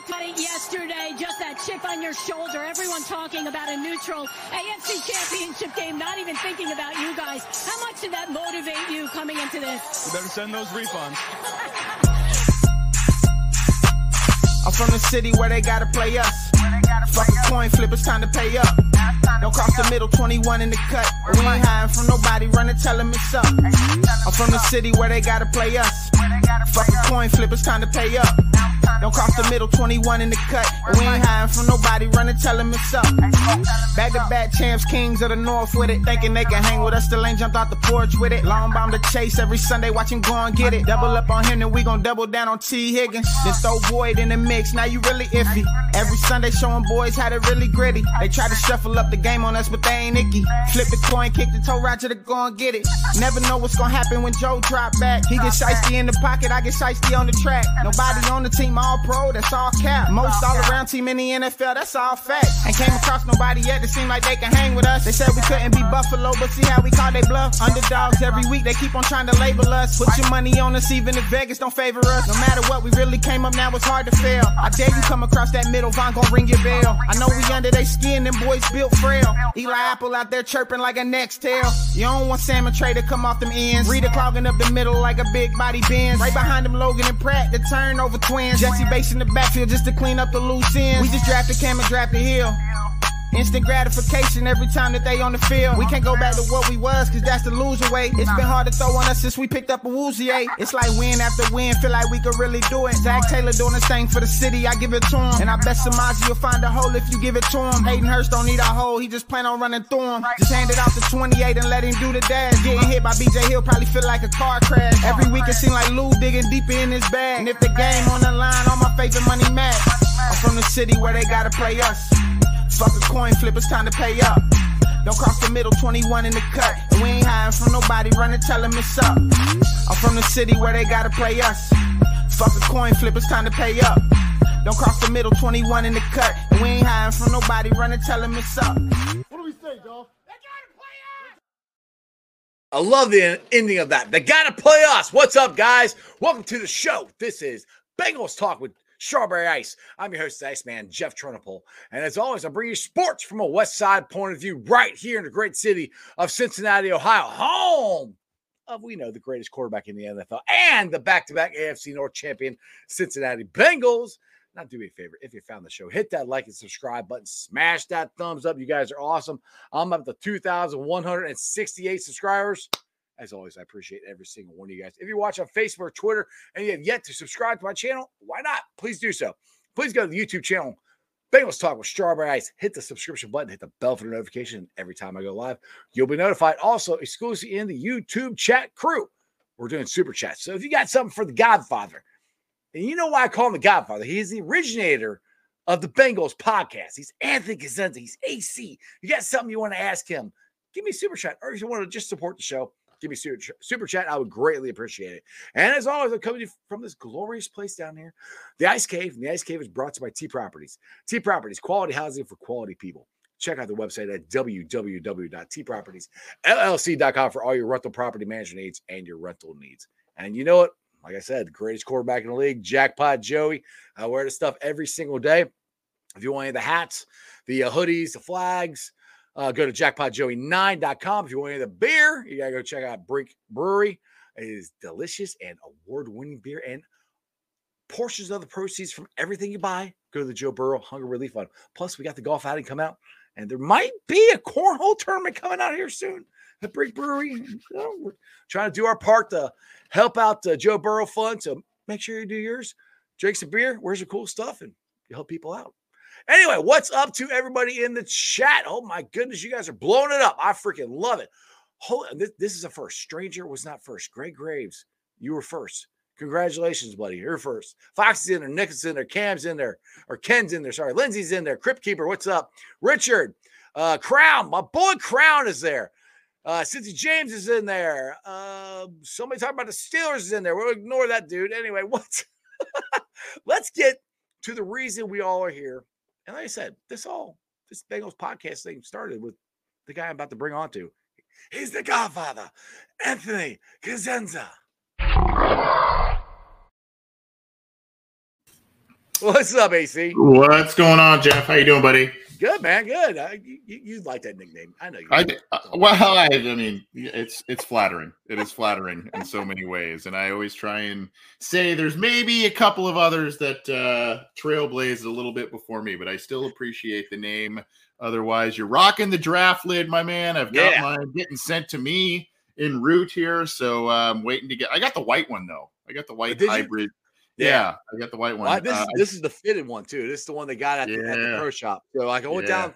talked about it yesterday, just that chip on your shoulder. Everyone talking about a neutral AFC championship game, not even thinking about you guys. How much did that motivate you coming into this? You better send those refunds. I'm from the city where they gotta play us. Fuck a coin flip, it's time to pay up. Don't cross the middle, 21 in the cut. We ain't hiding from nobody, running, tell them it's up. I'm from the city where they gotta play us. Fuck a coin flip, it's time to pay up. Don't cross the middle, 21 in the cut. And We ain't hiding from nobody, running, tell them it's up. Back to back champs, kings of the north with it. Thinking they can hang with us, still ain't jumped out the porch with it. Long bomb to chase every Sunday, watch him go and get it. Double up on him, then we gon' double down on T. Higgins. Then throw Boyd in the mix, now you really iffy. Every Sunday showing boys how to really gritty. They try to shuffle up the game on us, but they ain't icky. Flip the coin, kick the toe right to the go and get it. Never know what's gonna happen when Joe drop back. He get shiesty in the pocket, I get shiesty on the track. Nobody on the team, all pro, that's all cap. Most all around team in the NFL, that's all fact. Ain't came across nobody yet that seem like they can hang with us. They said we couldn't be Buffalo, but see how we call they bluff. Underdogs every week, they keep on trying to label us. Put your money on us, even if Vegas don't favor us. No matter what, we really came up now, it's hard to fail. I dare you come across that middle, Vonn gon' ring your bell. I know we under they skin, them boys built frail. Eli Apple out there chirping like a next tail. You don't want Salmon Trey to come off them ends. Reader clogging up the middle like a big body Benz. Right behind them, Logan and Pratt, the turnover twins. Jessie Bates in the backfield just to clean up the loose ends. We just drafted Cam and drafted Hill. Instant gratification every time that they on the field. We can't go back to what we was, cause that's the loser way. It's been hard to throw on us since we picked up Awuzie eight. It's like win after win, feel like we could really do it. Zac Taylor doing the same for the city, I give it to him. And I bet Samaje will find a hole if you give it to him. Hayden Hurst don't need a hole, he just plan on running through him. Just hand it off to 28 and let him do the dash. Getting hit by BJ Hill probably feel like a car crash. Every week it seem like Lou digging deeper in his bag. And if the game on the line, all my favorite money match. I'm from the city where they gotta play us. Fuck a coin flip, it's time to pay up. Don't cross the middle, 21 in the cut. And we ain't hiding from nobody, running, tell them it's up. I'm from the city where they gotta play us. Fuck a coin flip, it's time to pay up. Don't cross the middle, 21 in the cut. And we ain't hiding from nobody, running, tell them it's up. What do we say, dog? They gotta play us. I love the ending of that. They got to play us. What's up, guys? Welcome to the show. This is Bengals Talk with Strawberry Ice. I'm your host, Iceman Jeff Trennepohl. And as always, I bring you sports from a West Side point of view right here in the great city of Cincinnati, Ohio, home of, we know, the greatest quarterback in the NFL and the back to back AFC North champion, Cincinnati Bengals. Now, do me a favor. If you found the show, hit that like and subscribe button. Smash that thumbs up. You guys are awesome. I'm up to 2,168 subscribers. As always, I appreciate every single one of you guys. If you watch on Facebook or Twitter and you have yet to subscribe to my channel, why not? Please do so. Please go to the YouTube channel, Bengals Talk with Strawberry Ice. Hit the subscription button, hit the bell for the notification every time I go live. You'll be notified. Also, exclusively in the YouTube chat crew, we're doing super chats. So if you got something for the Godfather, and you know why I call him the Godfather, he is the originator of the Bengals podcast. He's Anthony Cosenza. He's AC. You got something you want to ask him? Give me a super chat, or if you want to just support the show, give me super, super chat. I would greatly appreciate it. And as always, I'm coming from this glorious place down here, the Ice Cave. And the Ice Cave is brought to you by T Properties. T Properties, quality housing for quality people. Check out the website at www.tpropertiesllc.com for all your rental property management needs and your rental needs. And you know what? Like I said, the greatest quarterback in the league, Jackpot Joey. I wear the stuff every single day. If you want any of the hats, the uh, hoodies, the flags, uh, go to jackpotjoey9.com. If you want any of the beer, you got to go check out Brink Brewery. It is delicious and award winning beer. And portions of the proceeds from everything you buy go to the Joe Burrow Hunger Relief Fund. Plus, we got the golf outing come out, and there might be a cornhole tournament coming out here soon at Brink Brewery. We're trying to do our part to help out the Joe Burrow Fund. So make sure you do yours. Drink some beer, wear some cool stuff, and you help people out. Anyway, what's up to everybody in the chat? Oh my goodness, you guys are blowing it up. I freaking love it. Hold this, this is a first. Stranger was not first. Greg Graves, you were first. Congratulations, buddy. You're first. Fox is in there, Nick is in there, Cam's in there, or Ken's in there. Sorry, Lindsay's in there. Crypt Keeper, what's up? Richard, uh, Crown, my boy Crown is there. Uh, Cincy James is in there. Uh, somebody talking about the Steelers is in there. We'll ignore that dude. Anyway, what? Let's get to the reason we all are here. And like I said, this all this Bengals podcast thing started with the guy I'm about to bring on to. He's the Godfather, Anthony Cosenza. What's up, AC? What's going on, Jeff? How you doing, buddy? Good, man. Good. Uh, you, you like that nickname? I know you. I uh, well, I, I mean, it's it's flattering. It is flattering in so many ways, and I always try and say there's maybe a couple of others that uh, trailblazed a little bit before me, but I still appreciate the name. Otherwise, you're rocking the draft lid, my man. I've got Yeah. mine getting sent to me en route here, so uh, I'm waiting to get. I got the white one though. I got the white did you? Yeah. Yeah. I got the white one. Well, this, Uh, is, this is the fitted one too. This is the one they got at, the, at the pro shop. So like I went Yeah. down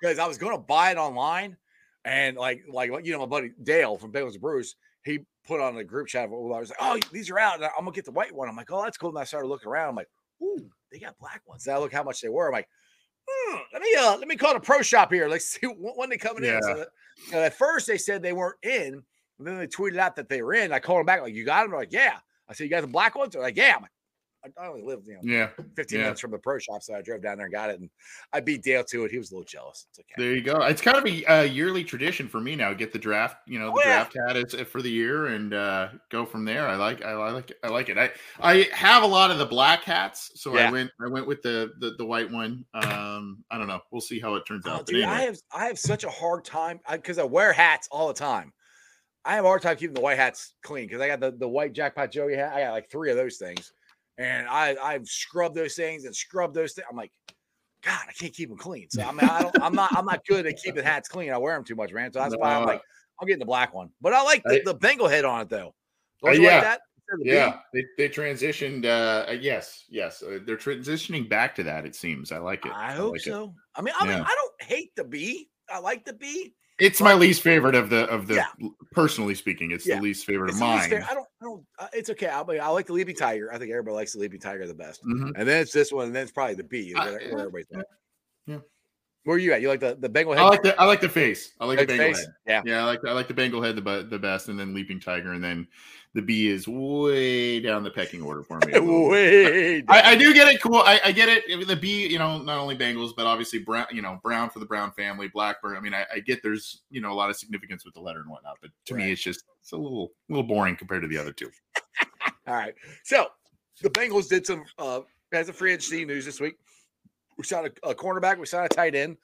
because I was going to buy it online, and like like you know my buddy Dale from Bagels and Brews, he put on a group chat. I was like, "Oh, these are out. and I'm gonna get the white one." I'm like, "Oh, that's cool." And I started looking around. I'm like, "Ooh, they got black ones." Now look how much they were. I'm like, hmm, "Let me uh let me call the pro shop here. Let's see when they coming in." So that, at first they said they weren't in, and then they tweeted out that they were in. I called them back like, "You got them?" They're like, "Yeah." I said, "You got the black ones?" They're like, "Yeah." I'm like, I I only live, you know, yeah. 15 Yeah. minutes from the pro shop. So I drove down there and got it. And I beat Dale to it. He was a little jealous. It's okay. There you go. It's kind of a uh, yearly tradition for me now. Get the draft, you know, the Oh, yeah. draft hat is for the year, and uh, go from there. I like, I like, I like it. I I have a lot of the black hats, so Yeah. I went, I went with the, the the white one. Um, I don't know. We'll see how it turns Oh, out. Dude, I have I have such a hard time because I, wear hats all the time. I have a hard time keeping the white hats clean because I got the, the white jackpot Joey hat. I got like three of those things. And I I've scrubbed those things and scrubbed those things. I'm like, God, I can't keep them clean. So I mean, I don't I'm not I'm not good at keeping hats clean. I wear them too much, man. So that's why I'm like, I'm getting the black one. But I like the, I- the Bengal head on it though. Uh, Don't you yeah. like that? The yeah, they, they transitioned. Uh, yes, yes, uh, they're transitioning back to that. It seems. I like it. I hope like it. so. I mean, I mean, Yeah. I don't hate the bee. I like the bee. It's my least favorite of the of the. Yeah. Personally speaking, it's Yeah. the least favorite It's of mine. favorite. I don't. I don't. Uh, it's okay. I, I like the leaping tiger. I think everybody likes the leaping tiger the best. Mhm. And then it's this one, and then it's probably the. I- where, yeah, everybody's yeah, yeah. Where are you at? You like the the Bengal head? I like the I like the face. I like Like the Bengal face? head. Yeah. Yeah, I like I like the Bengal head the the best, and then Leaping Tiger, and then the B is way down the pecking order for me. a little bit. Wait. I, I do get it. Cool. I, I get it. I mean, the B, you know, not only Bengals, but obviously Brown. You know, Brown for the Brown family, Blackburn. I mean, I, I get there's you know a lot of significance with the letter and whatnot, but to Right. me, it's just it's a little little boring compared to the other two. All right. So the Bengals did some uh as a free agency news this week. We signed a, a cornerback. We signed a tight end.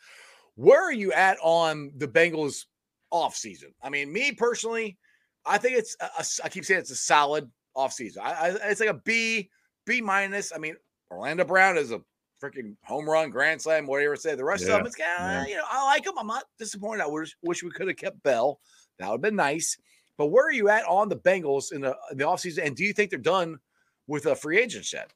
Where are you at on the Bengals off season? I mean, me personally, I think it's a, a- I keep saying it's a solid off season. I, I, it's like a B, B minus. I mean, Orlando Brown is a freaking home run, grand slam, whatever say. The rest of them, it's kind yeah. of you know, I like them. I'm not disappointed. I wish wish we could have kept Bell. That would have been nice. But where are you at on the Bengals in the in the offseason? And do you think they're done with a free agent yet?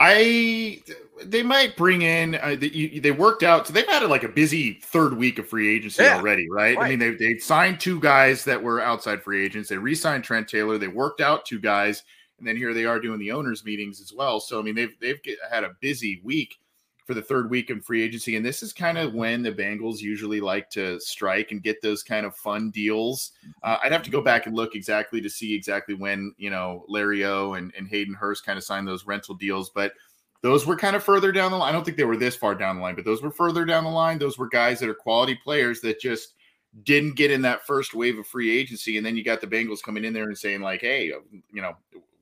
I they might bring in uh, the, they worked out so they've had like a busy third week of free agency Yeah, already, right? I mean they they signed two guys that were outside free agents. They re-signed Trent Taylor. They worked out two guys, and then here they are doing the owners meetings as well. So I mean they've they've get, had a busy week for the third week in free agency, and this is kind of when the Bengals usually like to strike and get those kind of fun deals. Uh, I'd have to go back and look exactly to see exactly when you know Larry O and, and Hayden Hurst kind of signed those rental deals, but those were kind of further down the line. I don't think they were this far down the line, but those were further down the line. Those were guys that are quality players that just didn't get in that first wave of free agency. And then you got the Bengals coming in there and saying, like, hey, you know,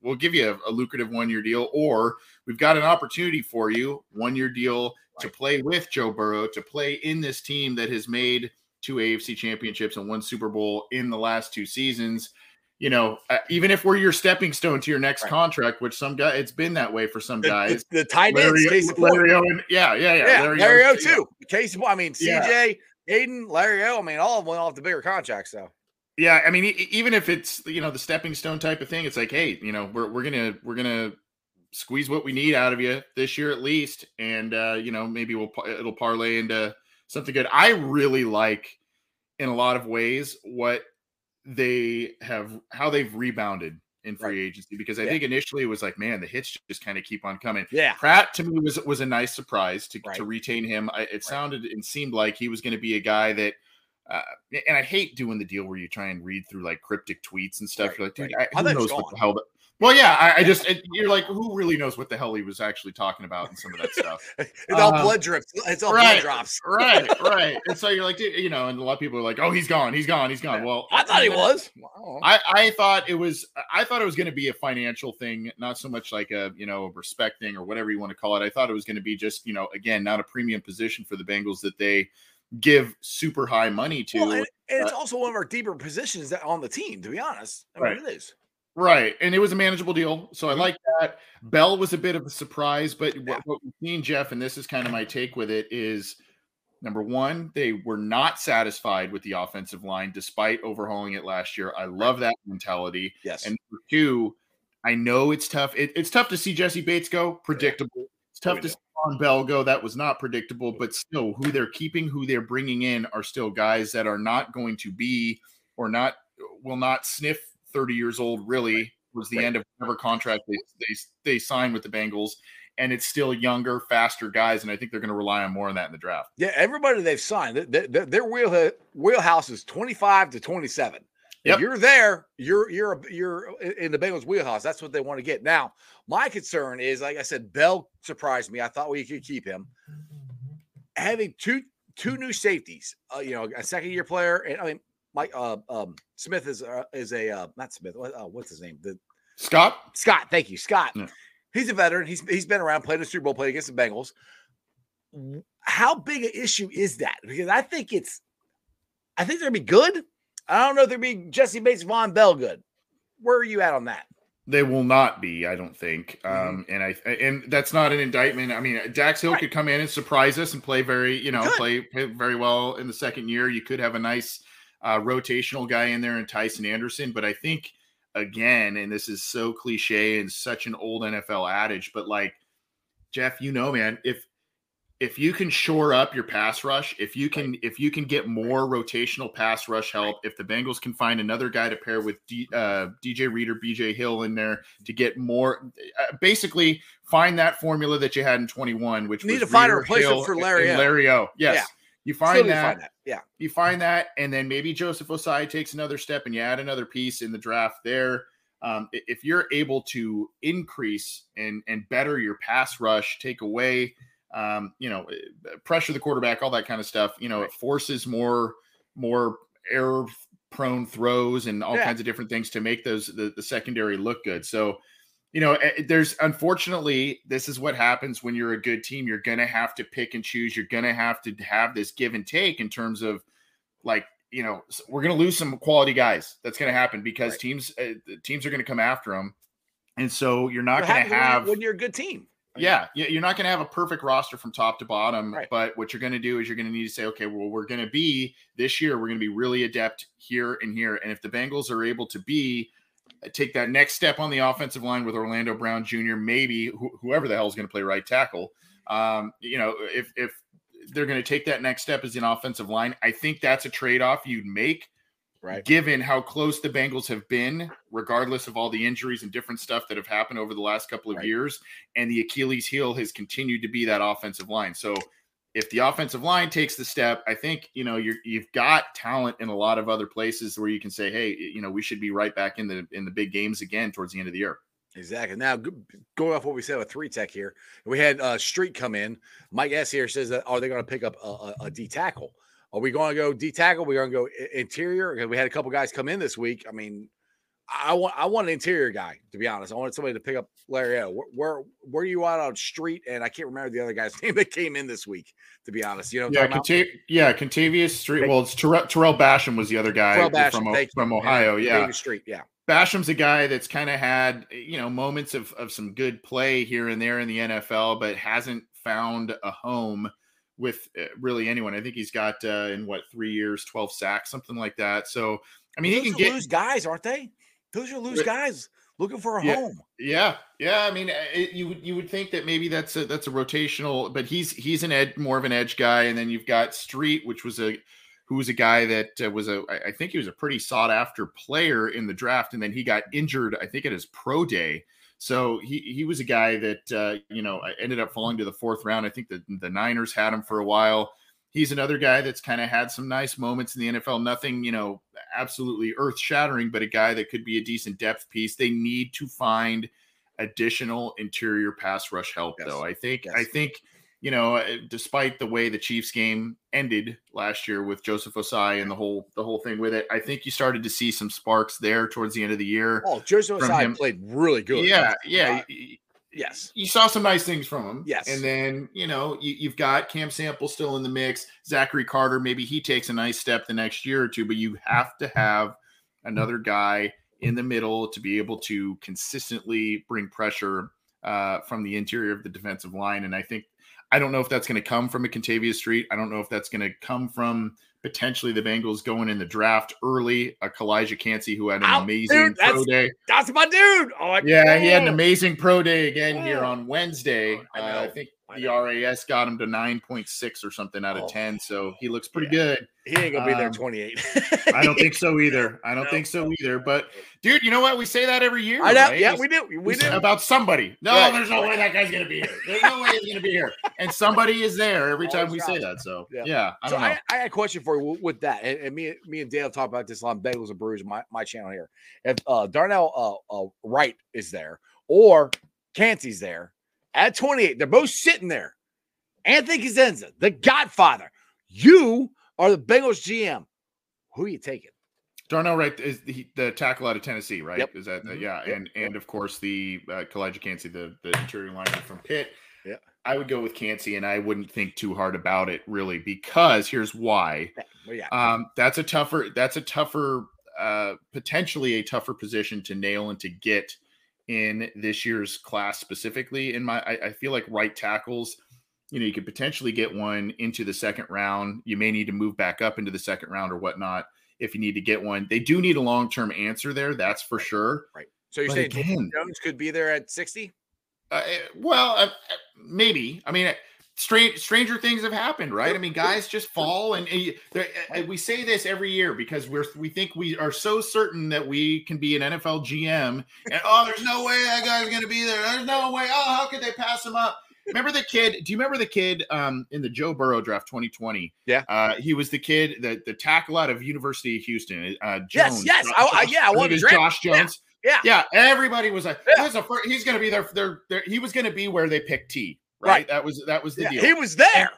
we'll give you a, a lucrative one year deal, or we've got an opportunity for you, one year deal to play with Joe Burrow, to play in this team that has made two AFC championships and one Super Bowl in the last two seasons. You know, uh, even if we're your stepping stone to your next Right. contract, which some guy it's been that way for some The, guys. the, the tight ends, Larry. Larry Owen, yeah, yeah, yeah. yeah, Larry, O Owen, too. Casey, I mean Yeah. CJ, Hayden, Larry O. I mean, all of them went off the bigger contracts. So Yeah, I mean, even if it's you know the stepping stone type of thing, it's like, hey, you know, we're we're gonna we're gonna squeeze what we need out of you this year at least, and uh, you know maybe we'll it'll parlay into something good. I really like in a lot of ways what they have how they've rebounded in free agency because I Yeah. think initially it was like, man, the hits just kind of keep on coming. yeah, Pratt to me was was a nice surprise to, Right. to retain him. I, it sounded and seemed like he was going to be a guy that, uh, and I hate doing the deal where you try and read through like cryptic tweets and stuff. Right, You're like, dude, right. I, I who thought he was knows what the hell? The, Well, yeah, I, I just it, you're like, who really knows what the hell he was actually talking about and some of that stuff. it's all Um, blood drips. It's all right, blood drops. right, right. And so you're like, dude, you know, and a lot of people are like, oh, he's gone, he's gone, he's gone. Well, I thought he was. Wow. I, I thought it was I thought it was going to be a financial thing, not so much like a you know a respect thing or whatever you want to call it. I thought it was going to be just you know again not a premium position for the Bengals that they give super high money to. Well, and, and it's also one of our deeper positions that on the team. To be honest, I mean, Right. it is. Right. And it was a manageable deal. So I Mhm. like that. Bell was a bit of a surprise, but Yeah. what, what we've seen, Jeff, and this is kind of my take with it, is number one, they were not satisfied with the offensive line despite overhauling it last year. I love that mentality. Yes. And number two, I know it's tough. It, it's tough to see Jessie Bates go, predictable. It's tough to see Vonn Bell go. That was not predictable, but still, who they're keeping, who they're bringing in are still guys that are not going to be or not will not sniff 30 years old, really, was the Right. end of whatever contract they, they, they signed with the Bengals. And it's still younger, faster guys. And I think they're going to rely on more on that in the draft. Yeah, everybody they've signed, th- th- th- their wheel wheelhouse is twenty five to twenty seven. Yep. If you're there, you're you're you're in the Bengals wheelhouse. That's what they want to get. Now, my concern is, like I said, Bell surprised me. I thought we could keep him. Having two two new safeties, uh, you know, a second year player, and I mean, Mike uh, um, Smith is uh, is a uh, not Smith. What, uh, what's his name? The Scott? Scott, thank you, Scott. Yeah. He's a veteran. He's he's been around, played in the Super Bowl, played against the Bengals. How big an issue is that? Because I think it's, I think they're gonna be good. I don't know if they're be Jessie Bates, Vonn Bell good. Where are you at on that? They will not be, I don't think. Mhm. Um, and I and that's not an indictment. I mean, Dax Hill Right. could come in and surprise us and play very, you know, play, play very well in the second year. You could have a nice uh, rotational guy in there in Tycen Anderson, but I think again, and this is so cliche and such an old NFL adage, but like Jeff, you know, man, if if you can shore up your pass rush, if you can if you can get more rotational pass rush help, if the Bengals can find another guy to pair with D, uh, DJ Reader, BJ Hill in there to get more, uh, basically find that formula that you had in 21, which You need was to find a replacement for Larry and O. Larry O. Yes, Yeah. you find that find that. Yeah. you find that, and then maybe Joseph Ossai takes another step, and you add another piece in the draft there. Um, if you're able to increase and and better your pass rush, take away, um, you know, eh, pressure the quarterback, all that kind of stuff. You know, it forces more more error prone throws and all Yeah. kinds of different things to make those the, the secondary look good. So. You know, eh, there's unfortunately, this is what happens when you're a good team. You're going to have to pick and choose. You're going to have to have this give and take in terms of like you know we're going to lose some quality guys that's going to happen because Right. teams uh, the teams are going to come after them and so you're not What gonna have when you're a good team. Yeah y- you're not going to have a perfect roster from top to bottom Right. but what you're going to do is you're going to need to say okay well we're going to be this year we're going to be really adept here and here and if the bengals are able to be uh, take that next step on the offensive line with orlando brown jr maybe wh- whoever the hell is going to play right tackle um, you know if if they're going to take that next step as an offensive line i think that's a trade-off you'd make Right. given how close the Bengals have been, regardless of all the injuries and different stuff that have happened over the last couple of Right. years, and the Achilles heel has continued to be that offensive line. So if the offensive line takes the step, I think you know you're, you've got talent in a lot of other places where you can say, hey, you know, we should be right back in the in the big games again towards the end of the year. Exactly. Now, going off what we said with three tech here, we had uh, Street come in. Mike S here says that are they going to pick up a, a, a D tackle? Are we going to go D tackle? We're going to go interior. We had a couple guys come in this week. I mean, I want I want an interior guy to be honest. I wanted somebody to pick up Larry. Where where, where are you at on Street? And I can't remember the other guy's name that came in this week. To be honest, you know, Yeah, I'm talking about? Contav- yeah, Kentavius Street. Well, it's Terrell, Tarell Basham was the other guy Basham, from O- from Ohio. Yeah, David Street. Yeah, Basham's a guy that's kind of had you know moments of of some good play here and there in the NFL, but hasn't found a home with uh, really anyone. I think he's got uh, in what three years, twelve sacks, something like that. So I mean, Those he are can get lose guys, aren't they? Those are loose Right. guys looking for a Yeah. home. Yeah, yeah. I mean, uh, it, you would you would think that maybe that's a that's a rotational, but he's he's an edge more of an edge guy, and then you've got Street, which was a who was a guy that uh, was a I think he was a pretty sought after player in the draft, and then he got injured. I think at his pro day. So he he was a guy that uh, you know ended up falling to the fourth round. I think the the Niners had him for a while. he's another guy that's kind of had some nice moments in the NFL. Nothing, you know, absolutely earth shattering, but a guy that could be a decent depth piece. They need to find additional interior pass rush help, Yes. though. I think, Yes. I think, you know, uh, despite the way the Chiefs game ended last year with Joseph Ossai and the whole the whole thing with it, I think you started to see some sparks there towards the end of the year. Oh, Joseph Ossai him. played really good. Yeah, yeah. Uh, yes. you saw some nice things from him. Yes. And then, you know, you, you've got Cam Sample still in the mix. Zachary Carter, maybe he takes a nice step the next year or two, but you have to have another guy in the middle to be able to consistently bring pressure uh, from the interior of the defensive line. And I think, I don't know if that's going to come from a Kentavius Street. I don't know if that's going to come from potentially the Bengals going in the draft early. A Calijah Kancey who had an Ow, amazing dude, pro day. That's my dude. Oh, I- Yeah, he had an oh. amazing pro day again here Oh. on Wednesday. Oh, I Uh, I think the. RAS got him to 9.6 or something out of Oh. 10. So he looks pretty Yeah. good. He ain't gonna be there Um, 28. I don't think so either. I don't No. think so either. But dude, you know what? We say that every year. I know. right? Yeah, We we do. We say do. About somebody. No, Right. there's no way that guy's going to be here. There's no way he's going to be here. And somebody is there every time we say that. So Yeah. yeah, I so. I, I got a question for you with- that, and, and me, me and Dale talk about this on Bagels and Brews, my, my channel here. If uh, Darnell uh, uh, Wright is there or Kancey's there at 28, they're both sitting there. Anthony Cosenza, the Godfather. You are the Bengals GM. Who are you taking? Darnell Wright is the, the tackle out of Tennessee, right? Yep. Is that Mhm. yeah? Yep. And and of course the uh, Calijah Kancey, the the interior lineman from Pitt. Yeah. I would go with Kancey, and I wouldn't think too hard about it really, because here's why. Yeah, Um, that's a tougher. That's a tougher. Uh, potentially a tougher position to nail and to get in this year's class specifically. In my, I, I feel like right tackles. You know, you could potentially get one into the second round. You may need to move back up into the second round or whatnot if you need to get one. They do need a long term answer there. That's for sure. right. So you're but saying again- Jones could be there at 60? Uh, eh, well, uh, uh, maybe. I mean, strange stranger things have happened, right? I mean, guys just fall, and, and there- we say this every year because we're we think we are so certain that we can be an NFL GM, and oh, there's no way that guy's going to be there. There's no way. Oh, how could they pass him up? Remember the kid? Do you remember the kid um, in the Joe Burrow draft 2020? Yeah. uh, he was the kid the the tackle out of University of Houston. Uh, Yes, Jones. yes. Jo- I- I- yeah, I wanted to Josh yeah. Jones. Yeah. Yeah, everybody was like, Yeah. "This a he's going to be there." their, he was going to be where they picked T, right? Right. That was that was the Yeah, deal. he was there.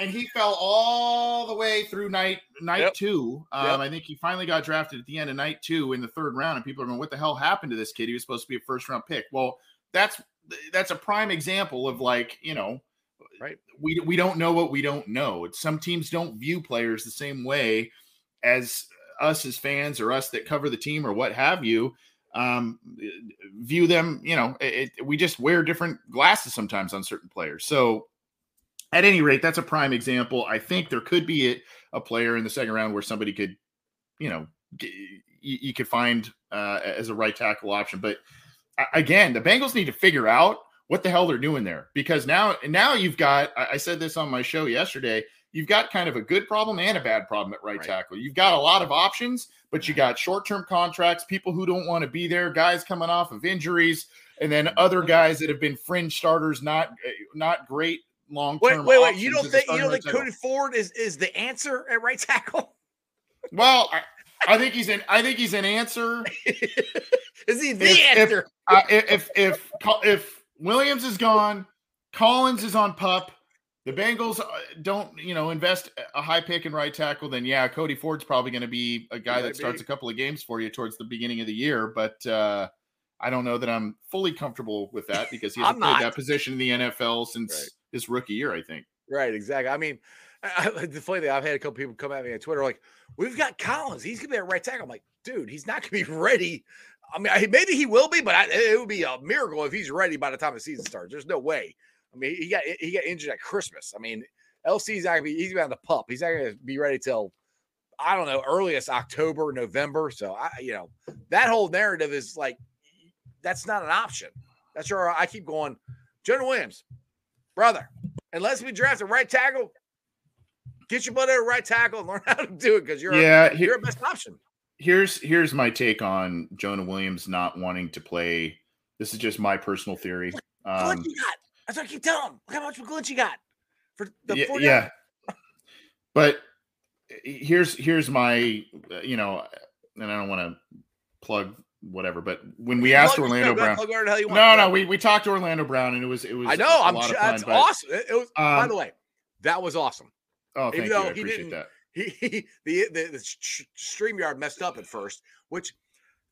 and he fell all the way through night night Yep. two. Um, Yep. I think he finally got drafted at the end of night two in the third round, and people are going, "What the hell happened to this kid? He was supposed to be a first round pick." Well, that's that's a prime example of like you know, Right. We we don't know what we don't know. Some teams don't view players the same way as us as fans or us that cover the team or what have you um view them you know it, it- we just wear different glasses sometimes on certain players. So at any rate that's a prime example. I think there could be a, a player in the second round where somebody could you know g- you, could find uh as a right tackle option. But again the bengals need to figure out what the hell they're doing there because now now you've got i I said this on my show yesterday you've got kind of a good problem and a bad problem at right, Right. tackle you've got a lot of options but you got short-term contracts people who don't want to be there guys coming off of injuries and then other guys that have been fringe starters not eh, not great long Wait, term wait, wait. You don't think you don't think. Cody Ford is is the answer at right tackle? well I, I think he's an i think he's an answer is he the If- if- answer? uh, if if if if Williams is gone, Collins is on pup. The Bengals uh, don't, you know, invest a high pick in right tackle. Then yeah, Cody Ford's probably going to be a guy might that starts be. a couple of games for you towards the beginning of the year. But uh, I don't know that I'm fully comfortable with that because he hasn't played not. that position in the NFL since Right. his rookie year. I think. Right, exactly. I mean, I, I- the funny thing, I've had a couple people come at me on Twitter like, "We've got Collins. He's gonna be at right tackle." I'm like, dude, he's not gonna be ready. I mean, I, maybe he will be, but I, it would be a miracle if he's ready by the time the season starts. There's no way. I mean, he got he got injured at Christmas. I mean, LC's not gonna be. He's gonna the pup. He's not gonna be ready till I don't know earliest October, November. So I, you know, that whole narrative is like that's not an option. That's where I keep going. Jonah Williams, brother, unless we draft a right tackle, get your butt at a right tackle and learn how to do it because you're yeah, you're a best option. here's here's my take on Jonah Williams not wanting to play. This is just my personal theory. Um, you got. That's what I keep telling him. Look how much glitch you got for the yeah, 49ers. yeah. But here's here's my uh, you know, and I don't want to plug whatever, but when we asked Orlando Brown, plug the hell you want. no, no, we we talked to Orlando Brown, and it was it was I know. I'm. lot ju- of fun, That's but- awesome. It, it was. by Um, the way, that was awesome. Oh, Even thank though you. I appreciate that. He, he the the, the Streamyard messed up at first, which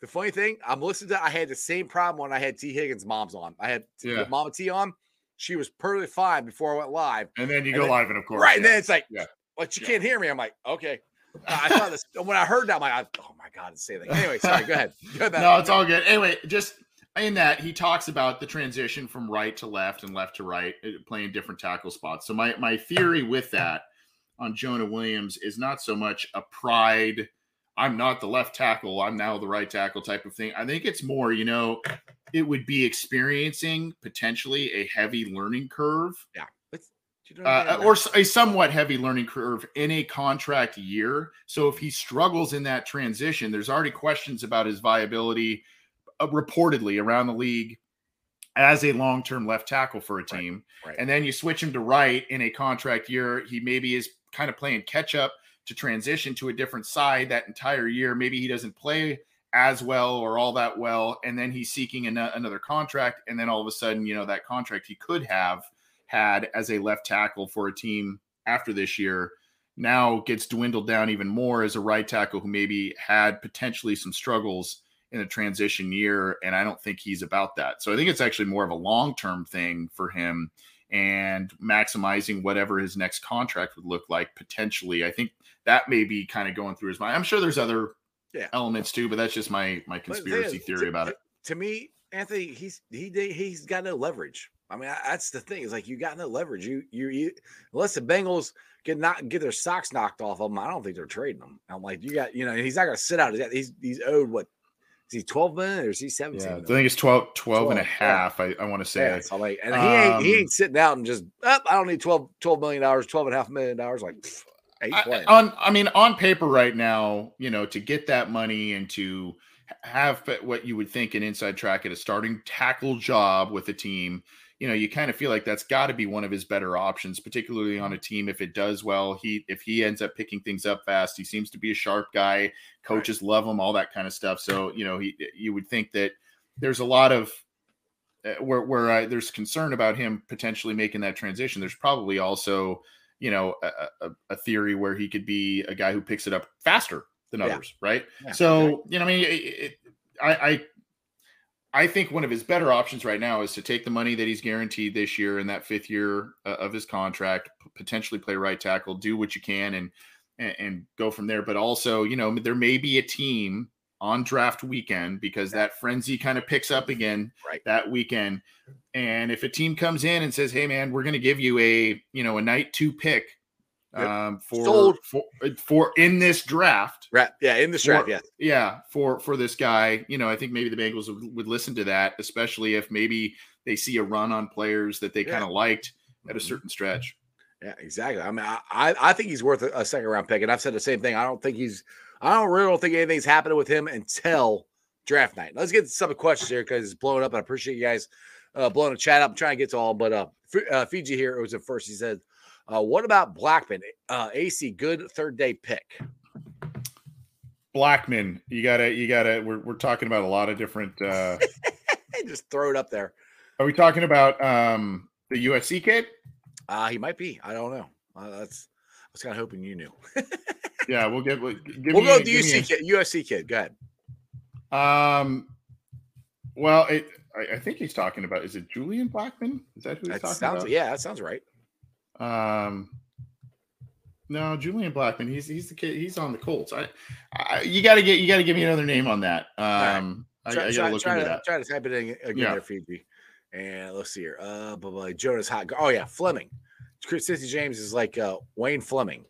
the funny thing, I'm listening to. I had the same problem when I had T Higgins' mom's on. I had Yeah. Mama T on. She was perfectly fine before I went live. And then you and go then- live, and of course, right, and then it's like, Yeah. but you Yeah. can't hear me. I'm like, okay. Uh, I thought this when I heard that. I'm like, oh my god, it's saying that. Anyway, sorry. Go ahead. Go ahead. no, it's all good. Anyway, just in that he talks about the transition from right to left and left to right, uh, playing different tackle spots. So my my theory with that on Jonah Williams is not so much a pride. I'm not the left tackle. I'm now the right tackle type of thing. I think it's more, you know, it would be experiencing potentially a heavy learning curve Yeah. you uh, or a somewhat heavy learning curve in a contract year. So if he struggles in that transition, there's already questions about his viability, uh, reportedly around the league as a long-term left tackle for a Right, team. right. And then you switch him to right in a contract year, he maybe is kind of playing catch up to transition to a different side that entire year. Maybe he doesn't play as well or all that well, and then he's seeking an- another contract, and then all of a sudden, you know, that contract he could have had as a left tackle for a team after this year now gets dwindled down even more as a right tackle who maybe had potentially some struggles in a transition year. And I don't think he's about that. So I think it's actually more of a long term thing for him and maximizing whatever his next contract would look like potentially. I think that may be kind of going through his mind. I'm sure there's other Yeah. elements too, but that's just my my But the thing conspiracy theory to- about it. To me, Anthony, he's he he's got no leverage. I mean, that's the thing. Is like you got no leverage. You you, you unless the Bengals get not get their socks knocked off of them, I don't think they're trading them. I'm like, you got you know, he's not going to sit out. He's he's owed what? Is he 12 million or is he 17? Yeah, I think it's 12, 12 and a 12, yeah. half. I, I want to say. Yeah, so like, and he ain't he Um, ain't sitting out and just "Oh, I don't need 12 12 million dollars, 12 and a half million dollars. Like, pff, I, on I mean on paper right now, you know, to get that money and to have what you would think an inside track at a starting tackle job with a team, you know, you kind of feel like that's got to be one of his better options, particularly on a team if it does well. He if he ends up picking things up fast, he seems to be a sharp guy. Coaches love him, all that kind of stuff. So you know, he you would think that there's a lot of uh, where where uh, there's concern about him potentially making that transition. There's probably also you know a, a, a theory where he could be a guy who picks it up faster than Yeah. others, right? Yeah, so you know, I mean, it, it, I, I I think one of his better options right now is to take the money that he's guaranteed this year in that fifth year uh, of his contract, p- potentially play right tackle, do what you can, and, and and go from there. But also, you know, there may be a team on draft weekend because that frenzy kind of picks up again Right. that weekend. And if a team comes in and says, "Hey, man, we're going to give you a you know a night two pick Yep. um, for for for in this draft," Right. Yeah, in the strap, Or- yeah. yeah for for this guy you know i think maybe the bengals would, would listen to that especially if maybe they see a run on players that they Yeah. kind of liked at a Mhm. certain stretch Yeah, exactly. I mean, I, I I think he's worth a, a second round pick, and I've said the same thing. I don't think he's, I don't really don't think anything's happening with him until draft night. Let's get some questions here because it's blowing up. I appreciate you guys uh, blowing the chat up. I'm trying to get to all, but uh, uh Fiji here it was at first. He said, uh, "What about Blackmon? Uh, AC good third day pick." blackmon you gotta you gotta we're, we're talking about a lot of different uh Just throw it up there. are we talking about um the usc kid Uh, he might be. I don't know. Uh, that's. I was kind of hoping you knew. yeah we'll get we'll, give we'll me, go with the UC kid, USC kid. Go ahead. um well it I, I think he's talking about is it julian blackmon is that who he's That talking sounds. about Yeah, that sounds right. Um, no, Julian Blackmon. He's he's the kid. He's on the Colts. I, I you got to get you got to give me another name on that. right. Um, I, Try, I try- got to look try into to, that. Try to type it in again Yeah. there, Fiji. And let's see here. Uh, blah, blah, Jonas Hot. Oh yeah, Fleming. Chris Cincy James is like uh, Wayne Fleming.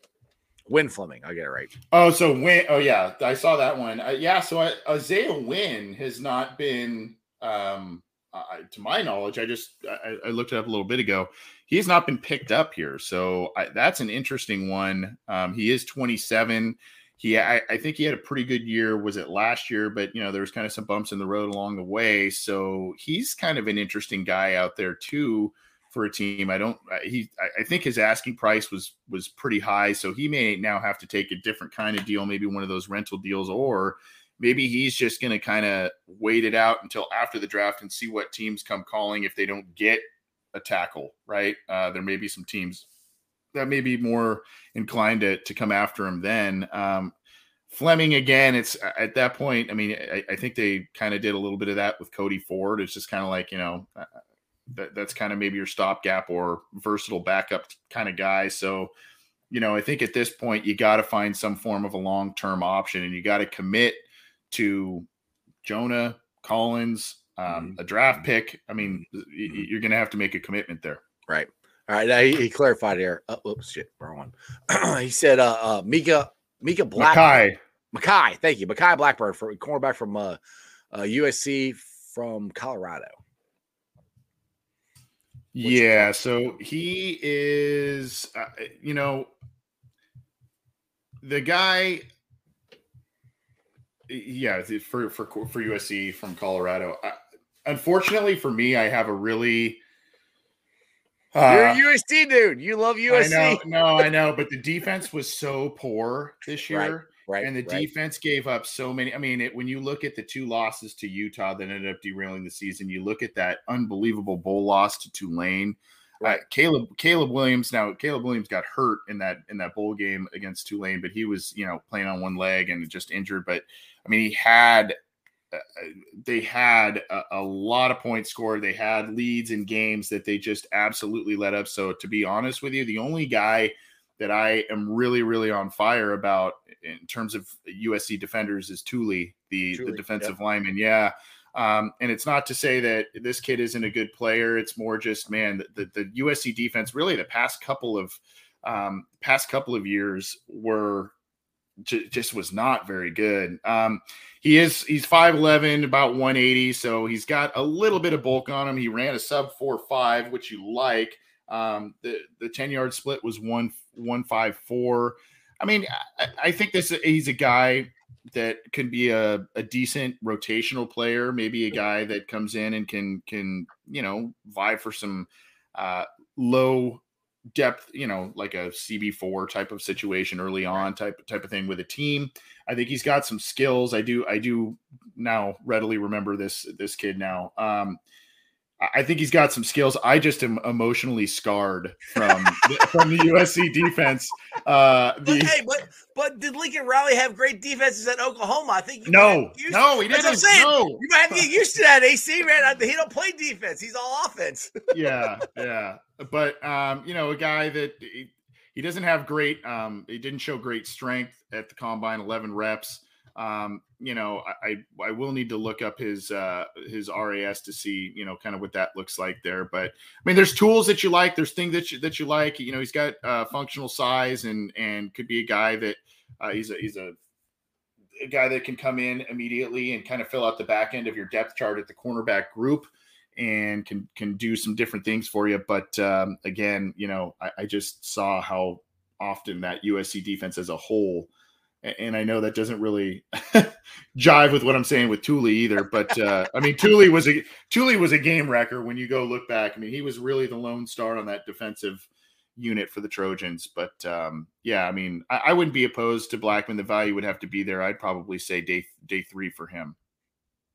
Win Fleming. I get it right. Oh, so Win. Oh yeah, I saw that one. Uh, yeah, so I, Isaiah Wynn has not been, um, I, to my knowledge. I just I, I looked it up a little bit ago. He's not been picked up here, so I, that's an interesting one. Um, he is 27. He, I, I think he had a pretty good year. Was it last year? But you know, there was kind of some bumps in the road along the way. So he's kind of an interesting guy out there too for a team. I don't. He. I think his asking price was was pretty high, so he may now have to take a different kind of deal, maybe one of those rental deals, or maybe he's just going to kind of wait it out until after the draft and see what teams come calling if they don't get a tackle. Right? Uh, there may be some teams that may be more inclined to to come after him then. Um, Fleming again, it's at that point. I mean, I, I think they kind of did a little bit of that with Cody Ford. It's just kind of like you know, uh, that, that's kind of maybe your stopgap or versatile backup kind of guy. So, you know, I think at this point you got to find some form of a long term option, and you got to commit to Jonah Collins, um, mm-hmm. a draft pick. I mean, mm-hmm. you're going to have to make a commitment there. Right. All right. Now he, he clarified here. Oh, oops, shit, wrong one. he said, uh, uh, Mika Mika Black. Mekhi. Mekhi, thank you. Mekhi Blackburn for cornerback from uh, uh, USC from Colorado. Yeah, so he is, uh, you know, the guy. Yeah, for for for USC from Colorado. Uh, unfortunately for me, I have a really. Uh, You're a USC dude. You love USC. I know, no, I know, but the defense was so poor this year. Right Right. And the right. defense gave up so many. I mean, it, when you look at the two losses to Utah that ended up derailing the season, you look at that unbelievable bowl loss to Tulane. Uh, right. Uh, Caleb Caleb Williams. Now Caleb Williams got hurt in that in that bowl game against Tulane, but he was you know playing on one leg and just injured. But I mean, he had uh, they had a, a, lot of points scored. They had leads in games that they just absolutely let up. So to be honest with you, the only guy that I am really, really on fire about in terms of USC defenders is Tuli, the, the defensive yep. lineman. Yeah. Um, and it's not to say that this kid isn't a good player. It's more just, man, the, the, the USC defense really the past couple of um, past couple of years were j- just was not very good. Um, he is he's 5'11, about 180, so he's got a little bit of bulk on him. He ran a sub four five, which you like. Um, the the 10 yard split was one one five four. I mean, I, I, think this he's a guy that can be a, a decent rotational player, maybe a guy that comes in and can can you know vie for some uh, low depth, you know, like a CB4 type of situation early on type type of thing with a team. I think he's got some skills. I do I do now readily remember this this kid now. Um, I think he's got some skills. I just am emotionally scarred from from the USC defense. Uh, the, hey, but but did Lincoln Riley have great defenses at Oklahoma? I think no, no, he didn't. I'm saying. No. You might have to get used to that. AC man, he don't play defense. He's all offense. yeah, yeah. But um, you know, a guy that he, he doesn't have great. Um, he didn't show great strength at the combine. Eleven reps. Um, you know, I, I will need to look up his uh, his RAS to see you know kind of what that looks like there. But I mean, there's tools that you like. There's things that you that you like. You know, he's got uh, functional size and and could be a guy that uh, he's a he's a, a guy that can come in immediately and kind of fill out the back end of your depth chart at the cornerback group and can can do some different things for you. But um, again, you know, I, I just saw how often that USC defense as a whole and I know that doesn't really jive with what I'm saying with Tuli either. But uh, I mean, Tuli was a Tuli was a game wrecker when you go look back. I mean, he was really the lone star on that defensive unit for the Trojans. But um, yeah, I mean, I, I, wouldn't be opposed to Blackmon. The value would have to be there. I'd probably say day day three for him.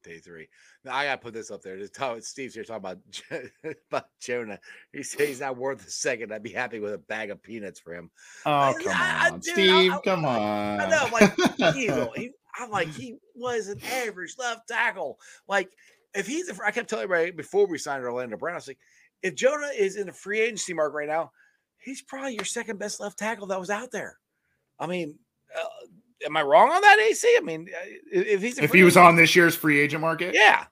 Day three. Now I gotta put this up there. Steve's here talking about about Jonah. He says he's not worth a second. I'd be happy with a bag of peanuts for him. Oh come I, on, I, dude, Steve! Come on. I know, like he, he, I'm like he was an average left tackle. Like if he's, a, I kept telling everybody before we signed Orlando Brown, I was like, if Jonah is in the free agency mark right now, he's probably your second best left tackle that was out there. I mean, uh, am I wrong on that, AC? I mean, uh, if he's if he was on this year's free agent market, yeah.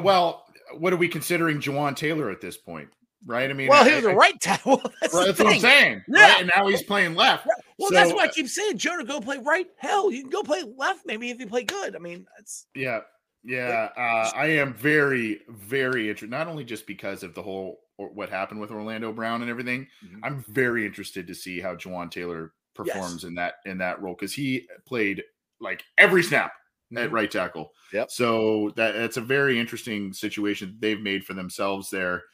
Well, what are we considering Jawaan Taylor at this point? Right? I mean, well, he was a right tackle. that's, that's what I'm saying. Yeah. Right? And now he's playing left. Well, so, that's why I keep saying, Jonah, go play right. Hell, you can go play left maybe if you play good. I mean, that's yeah. Yeah, uh, I am very, very interested. Not only just because of the whole what happened with Orlando Brown and everything, mm-hmm. I'm very interested to see how Jawaan Taylor performs yes. in that in that role because he played like every snap at mm-hmm. right tackle. Yep. So that that's a very interesting situation they've made for themselves there.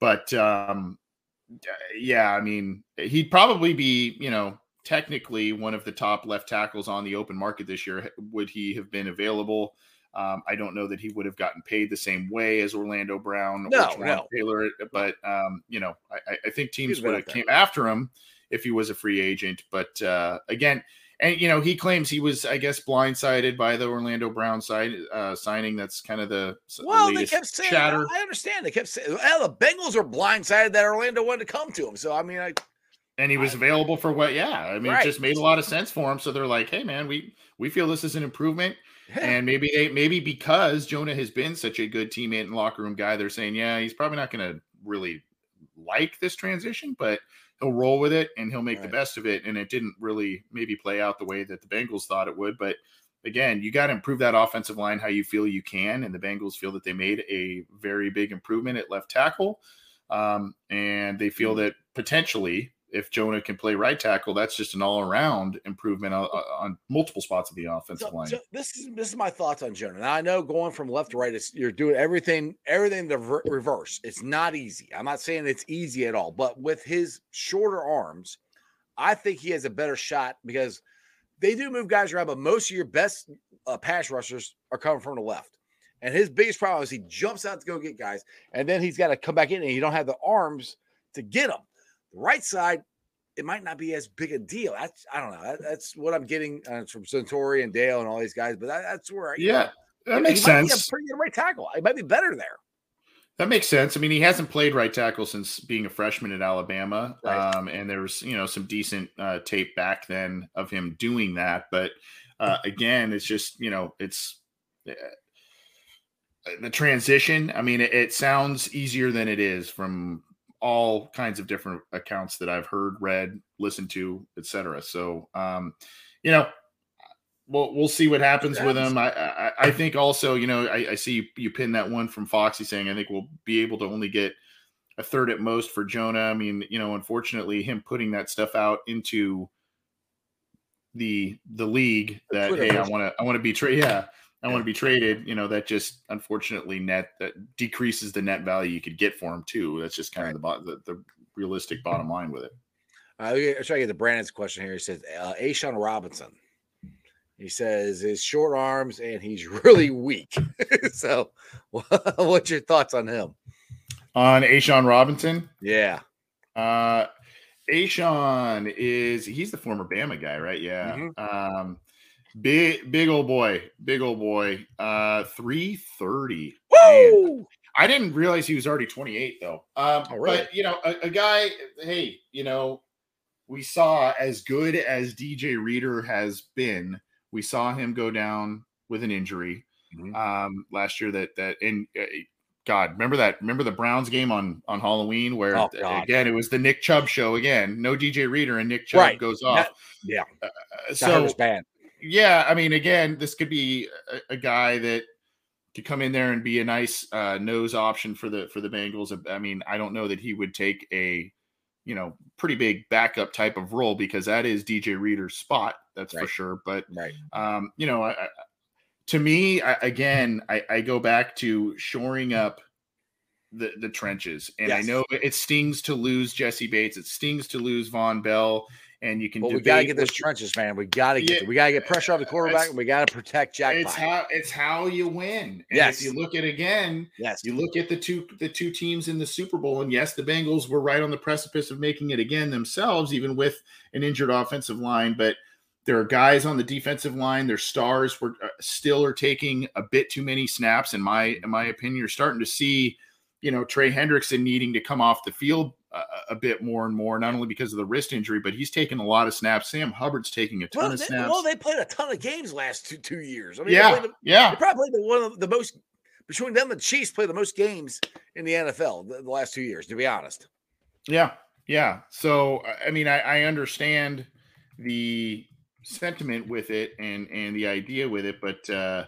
but um, yeah, I mean, he'd probably be, you know, technically one of the top left tackles on the open market this year. Would he have been available? Um, I don't know that he would have gotten paid the same way as Orlando Brown no, or no. Taylor, but um, you know, I, I think teams would have came after him if he was a free agent. But uh, again, and you know, he claims he was, I guess, blindsided by the Orlando Brown side uh, signing. That's kind of the well, the they kept saying. chatter. I understand. They kept saying, "Well, the Bengals are blindsided that Orlando wanted to come to him." So I mean, I and he was available for what? Yeah, I mean, right. it just made a lot of sense for him. So they're like, "Hey, man, we we feel this is an improvement." yeah. And maybe they maybe because Jonah has been such a good teammate and locker room guy, they're saying, yeah, he's probably not going to really like this transition, but he'll roll with it and he'll make Right. the best of it. And it didn't really maybe play out the way that the Bengals thought it would. But again, you got to improve that offensive line how you feel you can. And the Bengals feel that they made a very big improvement at left tackle. Um, and they feel Mm-hmm. that potentially if Jonah can play right tackle, that's just an all around improvement on, on multiple spots of the offensive So, line. so this is this is my thoughts on Jonah. Now I know going from left to right, is you're doing everything everything the ver- reverse. It's not easy. I'm not saying it's easy at all, but with his shorter arms, I think he has a better shot because they do move guys around, but most of your best uh, pass rushers are coming from the left. And his biggest problem is he jumps out to go get guys, and then he's got to come back in, and you don't have the arms to get them. The right side, it might not be as big a deal. That's I don't know. That, that's what I'm getting uh, from Centauri and Dale and all these guys. But that, that's where I, yeah, that he makes sense. a pretty good right tackle. It might be better there. That makes sense. I mean, he hasn't played right tackle since being a freshman at Alabama, Right. um, and there was you know some decent uh, tape back then of him doing that. But uh, again, it's just you know it's uh, the transition. I mean, it, it sounds easier than it is from all kinds of different accounts that I've heard, read, listened to, etc. So, um, you know, we'll we'll see what happens with him. I, I I think also, you know, I, I see you, you pin that one from Foxy saying I think we'll be able to only get a third at most for Jonah. I mean, you know, unfortunately, him putting that stuff out into the the league that hey, I want to I want to be traded. Yeah, I want to be traded. You know, that just unfortunately net that decreases the net value you could get for him too. That's just kind of the, the the realistic bottom line with it. Uh, let's try to get the Brandon's question here. He says, uh, Ashawn Robinson. He says his short arms and he's really weak. so, what's your thoughts on him? On Ashawn Robinson, Yeah. uh, Ashawn is he's the former Bama guy, right? Yeah. Mhm. Um, big big old boy, big old boy. Uh, three thirty. Woo! I didn't realize he was already 28 though. Um, Oh, really? But you know, a, a guy. Hey, you know, we saw as good as DJ Reader has been. We saw him go down with an injury Mhm. um, last year. That that and uh, God, remember that? Remember the Browns game on on Halloween where Oh, uh, again it was the Nick Chubb show again. No DJ Reader and Nick Chubb Right. goes That- off. yeah. Uh, That so bad. Yeah, I mean, again, this could be a, a guy that could come in there and be a nice uh, nose option for the for the Bengals. I mean, I don't know that he would take a you know pretty big backup type of role because that is DJ Reader's spot. That's for sure. But Right. um, you know, I, I, to me, I, again, I, I go back to shoring up the the trenches, and I know it stings to lose Jessie Bates. It stings to lose Vonn Bell, and you can. But we got to get those trenches, man. We got to get Yeah, we got to get pressure off the quarterback, and we got to protect Jack. it's how it's how you win. And Yes. if you look at again, yes. you look at the two the two teams in the Super Bowl, and yes, the Bengals were right on the precipice of making it again themselves, even with an injured offensive line. But there are guys on the defensive line. Their stars were uh, still are taking a bit too many snaps, in my in my opinion. You're starting to see, you know, Trey Hendrickson needing to come off the field a, a bit more and more, not only because of the wrist injury, but he's taking a lot of snaps. Sam Hubbard's taking a ton Well of they, snaps. well, they played a ton of games last two, two years. I mean, yeah, played the- yeah. They probably the, one of the most between them and Chiefs play the most games in the NFL the, the last two years. To be honest, Yeah, yeah. So I- mean, I, I understand the sentiment with it and and the idea with it, but uh,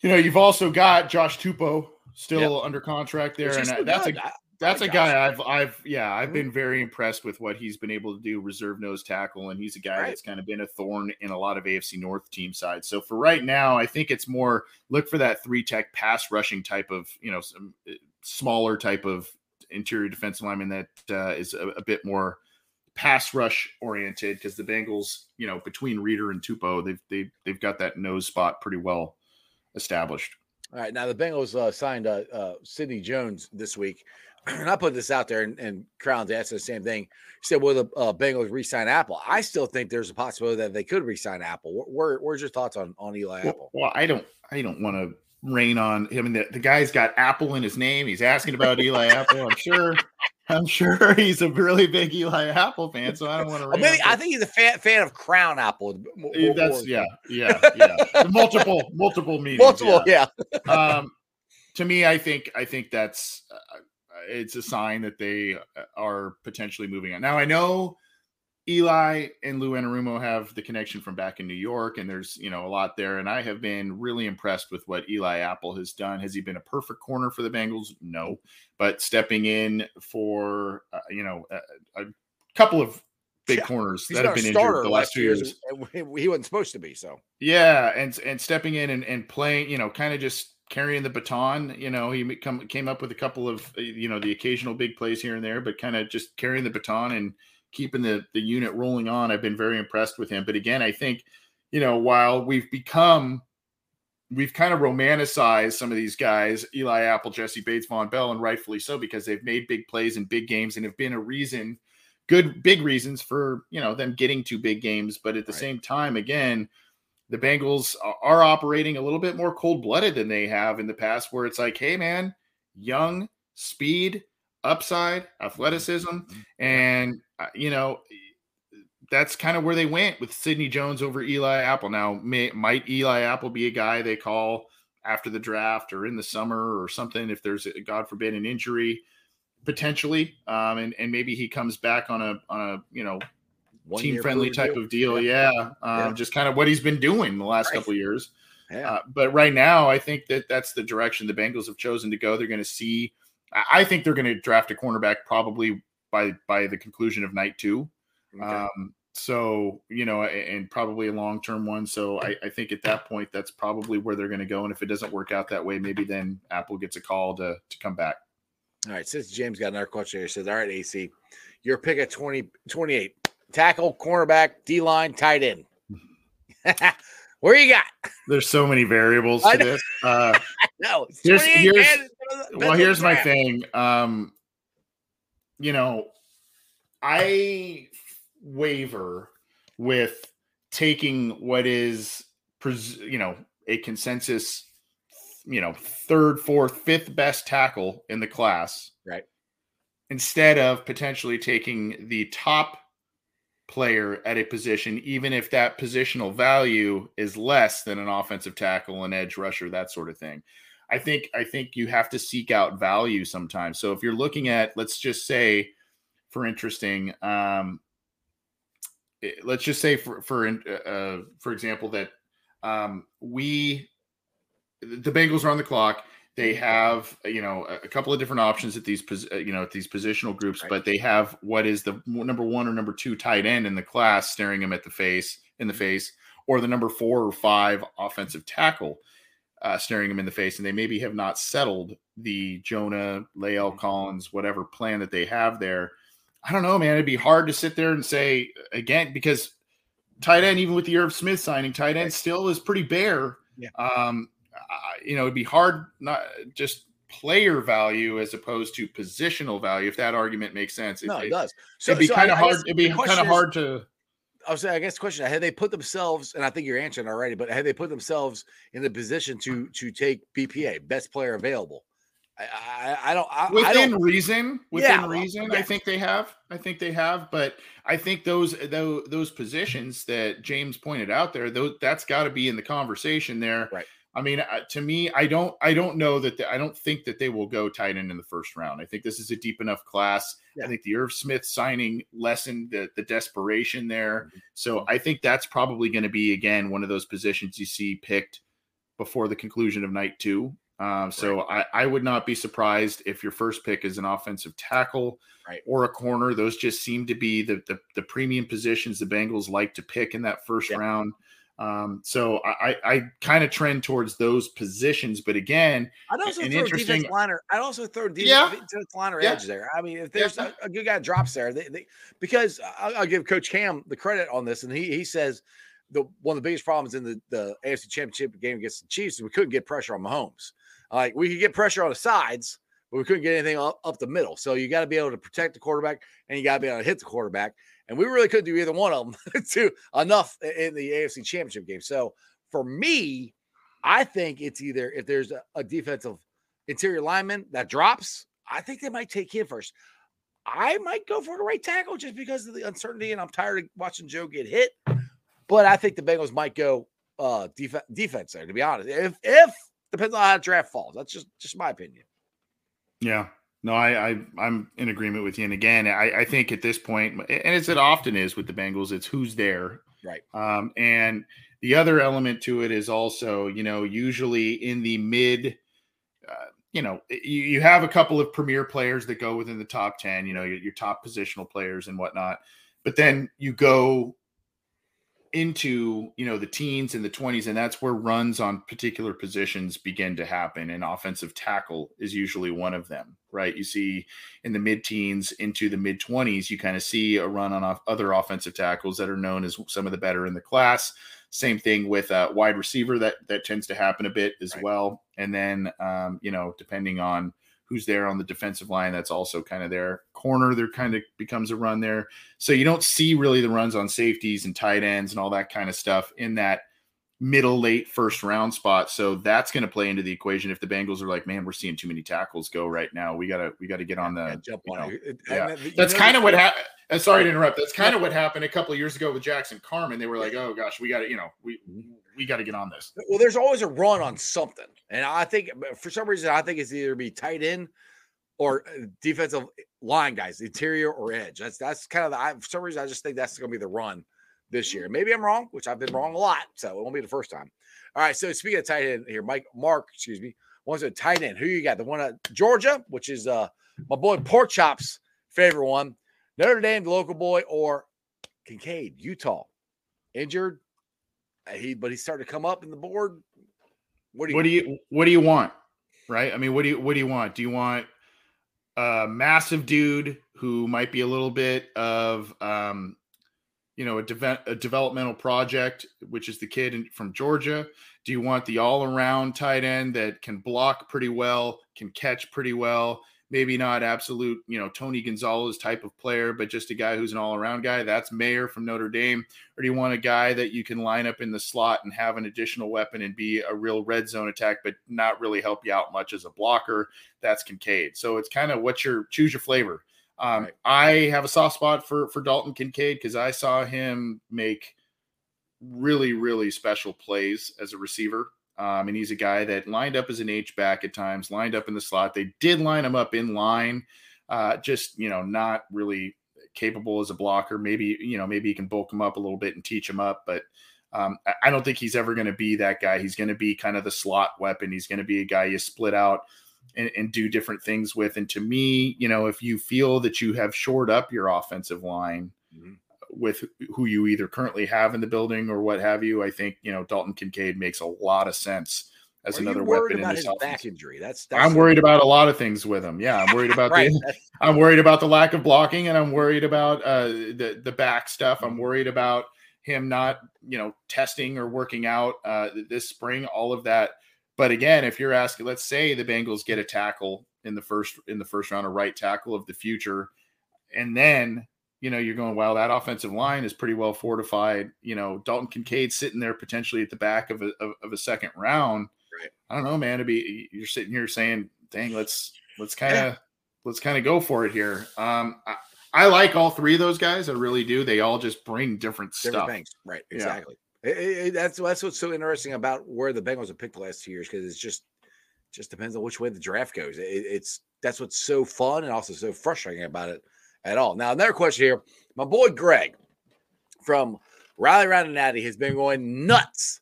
you know, you've also got Josh Tupou still under contract there, and I- that's a that's a guy I've I've yeah I've Mhm. been very impressed with what he's been able to do reserve nose tackle, and he's a guy Right. that's kind of been a thorn in a lot of AFC North team sides. So for right now, I think it's more look for that three tech pass rushing type of you know some uh, smaller type of interior defensive lineman that uh, is a, a bit more pass rush oriented because the Bengals, you know, between Reader and Tupou, they've they've they've got that nose spot pretty well established. All right, now the Bengals uh, signed uh, uh, Sidney Jones this week, and I put this out there, and, and Crown's asking the same thing. He said, "Will the uh, Bengals re-sign Apple?" I still think there's a possibility that they could re-sign Apple. Where, where, where's your thoughts on on Eli well, Apple? Well, I don't, I don't want to rain on. I mean, the, the guy's got Apple in his name. He's asking about Eli Apple. I'm sure. I'm sure he's a really big Eli Apple fan, so I don't want to. I, mean, I think he's a fan, fan of Crown Apple. That's yeah, yeah, yeah. multiple, multiple meetings. Multiple, yeah. yeah. um, to me, I think I think that's uh, it's a sign that they are potentially moving on. Now I know Eli and Lou Anarumo have the connection from back in New York, and there's you know a lot there. And I have been really impressed with what Eli Apple has done. Has he been a perfect corner for the Bengals? No, but stepping in for uh, you know a, a, couple of big yeah. corners He's that have been injured the last two years. years. He wasn't supposed to be so. Yeah, and and stepping in and, and playing, you know, kind of just carrying the baton. You know, he come, came up with a couple of uh, you know the occasional big plays here and there, but kind of just carrying the baton and keeping the the unit rolling on. I've been very impressed with him. But again, I think you know while we've become we've kind of romanticized some of these guys, Eli Apple, Jessie Bates, Vonn Bell, and rightfully so because they've made big plays in big games and have been a reason, good big reasons for you know them getting to big games. But at the right. same time, again, the Bengals are operating a little bit more cold blooded than they have in the past, where it's like, hey man, young, speed, upside, athleticism, mm-hmm. and uh, you know, that's kind of where they went with Sidney Jones over Eli Apple. Now, may, might Eli Apple be a guy they call after the draft or in the summer or something if there's, a, God forbid, an injury potentially, um, and and maybe he comes back on a on a you know team friendly type deal. of deal. Yeah, yeah. Um, yeah. just kind of what he's been doing the last right. couple years. Yeah. Uh, but right now, I think that that's the direction the Bengals have chosen to go. They're going to see. I think they're going to draft a cornerback probably by by the conclusion of night two. Okay. Um, so you know, and probably a long term one. So I, I, think at that point, that's probably where they're going to go. And if it doesn't work out that way, maybe then Apple gets a call to to come back. All right. Cincy James got another question here, says, "All right, AC, your pick at 20, 28, tackle, cornerback, D line, tight end." Where you got? There's so many variables to this. Uh, no, here's, here's well, here's my thing. Um, you know, I waver with taking what is, you know, a consensus, you know, third, fourth, fifth best tackle in the class. Right. Instead of potentially taking the top player at a position, even if that positional value is less than an offensive tackle, an edge rusher, that sort of thing. I think I think you have to seek out value sometimes. So if you're looking at, let's just say, for interesting, um, eh, let's just say for for uh, uh, for example that um, we the Bengals are on the clock. They have you know a couple of different options at these uh, you know at these positional groups, right. but they have what is the number one or number two tight end in the class staring him at the face in the mm-hmm. face, or the number four or five offensive tackle uh, staring him in the face, and they maybe have not settled the Jonah, La'el mm-hmm. Collins, whatever plan that they have there. I don't know, man. It'd be hard to sit there and say again because tight end, even with the Irv Smith signing, tight end still is pretty bare. Yeah. Um, you know, it'd be hard not just player value as opposed to positional value, if that argument makes sense. No, it, it does. So, it'd be so kind of hard. It'd be kind of hard to I was saying, I guess the question had they put themselves, and I think you're answering already, but had they put themselves in the position to to take BPA, best player available? I, I, I don't I, within I don't, reason, within yeah, reason, yeah. I think they have. I think they have, but I think those those those positions that James pointed out there, those that's got to be in the conversation there. Right. I mean, uh, to me, I don't, I don't know that the, I don't think that they will go tight end in the first round. I think this is a deep enough class. Yeah. I think the Irv Smith signing lessened the, the desperation there. Mm-hmm. So I think that's probably going to be again one of those positions you see picked before the conclusion of night two. Um, so right. I, I would not be surprised if your first pick is an offensive tackle right. or a corner. Those just seem to be the, the, the premium positions the Bengals like to pick in that first yeah. round. Um, so I, I kind of trend towards those positions, but again, I'd also an throw interesting- defense liner. I'd also throw defense, Yeah. defense liner Yeah. edge there. I mean, if there's Yeah. a, a good guy drops there, they, they, because I'll, I'll give Coach Cam the credit on this, and he he says the one of the biggest problems in the, the AFC Championship game against the Chiefs is we couldn't get pressure on Mahomes. Like we could get pressure on the sides, but we couldn't get anything up, up the middle. So you got to be able to protect the quarterback, and you got to be able to hit the quarterback. And we really couldn't do either one of them to enough in the AFC Championship game. So for me, I think it's either if there's a, a defensive interior lineman that drops, I think they might take him first. I might go for the right tackle just because of the uncertainty, and I'm tired of watching Joe get hit. But I think the Bengals might go uh def- defense there, to be honest. If if depends on how the draft falls. That's just just my opinion. Yeah. No, I, I I'm in agreement with you. And again, I, I think at this point, and as it often is with the Bengals, it's who's there. Right. Um, and the other element to it is also, you know, usually in the mid, uh, you know, you, you have a couple of premier players that go within the top 10, you know, your, your top positional players and whatnot. But then you go into you know the teens and the 20s and that's where runs on particular positions begin to happen and offensive tackle is usually one of them right? You see in the mid-teens into the mid-20s you kind of see a run on off other offensive tackles that are known as some of the better in the class. Same thing with uh, wide receiver that that tends to happen a bit as Right. well. And then um, you know depending on who's there on the defensive line that's also kind of there corner there kind of becomes a run there so you don't see really the runs on safeties and tight ends and all that kind of stuff in that middle late first round spot. So that's going to play into the equation if the Bengals are like, man, we're seeing too many tackles go right now. We gotta we gotta get on the Yeah, jump you know, it. It- yeah. and uh, That's kind of what happened. Uh, sorry to interrupt. That's kind of what happened a couple of years ago with Jackson Carman. They were like, "Oh gosh, we got to, you know, we mm-hmm. We got to get on this." Well, there's always a run on something, and I think for some reason I think it's either be tight end or uh, defensive line guys, interior or edge. That's that's kind of the. I, for some reason I just think that's going to be the run this year. Maybe I'm wrong, which I've been wrong a lot, so it won't be the first time. All right, so speaking of tight end here, Mike Mark, excuse me, wants a tight end. Who you got? The one at Georgia, which is uh my boy Pork Chop's favorite one. Notre Dame, the local boy, or Kincaid, Utah, injured. He but he's starting to come up in the board. What do you? What do you what do you want? Right? I mean, what do you what do you want? Do you want a massive dude who might be a little bit of um you know a, deve- a developmental project which is the kid in, from Georgia do you want the all-around tight end that can block pretty well can catch pretty well maybe not absolute you know Tony Gonzalez type of player but just a guy who's an all-around guy that's Mayer from Notre Dame or do you want a guy that you can line up in the slot and have an additional weapon and be a real red zone attack but not really help you out much as a blocker that's Kincaid so it's kind of what your choose your flavor um, Right. I have a soft spot for for Dalton Kincaid because I saw him make really really special plays as a receiver. Um, and he's a guy that lined up as an H back at times, lined up in the slot. They did line him up in line, uh, just you know, not really capable as a blocker. Maybe you know, maybe you can bulk him up a little bit and teach him up, but um, I- don't think he's ever going to be that guy. He's going to be kind of the slot weapon. He's going to be a guy you split out and, and do different things with. And to me, you know, if you feel that you have shored up your offensive line Mhm. With who you either currently have in the building or what have you, I think you know Dalton Kincaid makes a lot of sense as Are another weapon in this his back injury. That's, that's I'm worried about a lot of things with him. Yeah, I'm worried about right. the I'm worried about the lack of blocking, and I'm worried about uh, the the back stuff. I'm worried about him not, you know, testing or working out uh, this spring. All of that. But again, if you're asking, let's say the Bengals get a tackle in the first in the first round, a right tackle of the future, and then you know you're going, well, that offensive line is pretty well fortified. You know, Dalton Kincaid sitting there potentially at the back of a of, of a second round. Right. I don't know, man. To be you're sitting here saying, dang, let's let's kind of let's kind of go for it here. Um, I, I like all three of those guys. I really do. They all just bring different, different stuff. things. Right. Exactly. It- it- it- that's that's what's so interesting about where the Bengals have picked the last two years because it's just just depends on which way the draft goes. It, it's that's what's so fun and also so frustrating about it at all. Now another question here, my boy Greg from Riley Round and Natty has been going nuts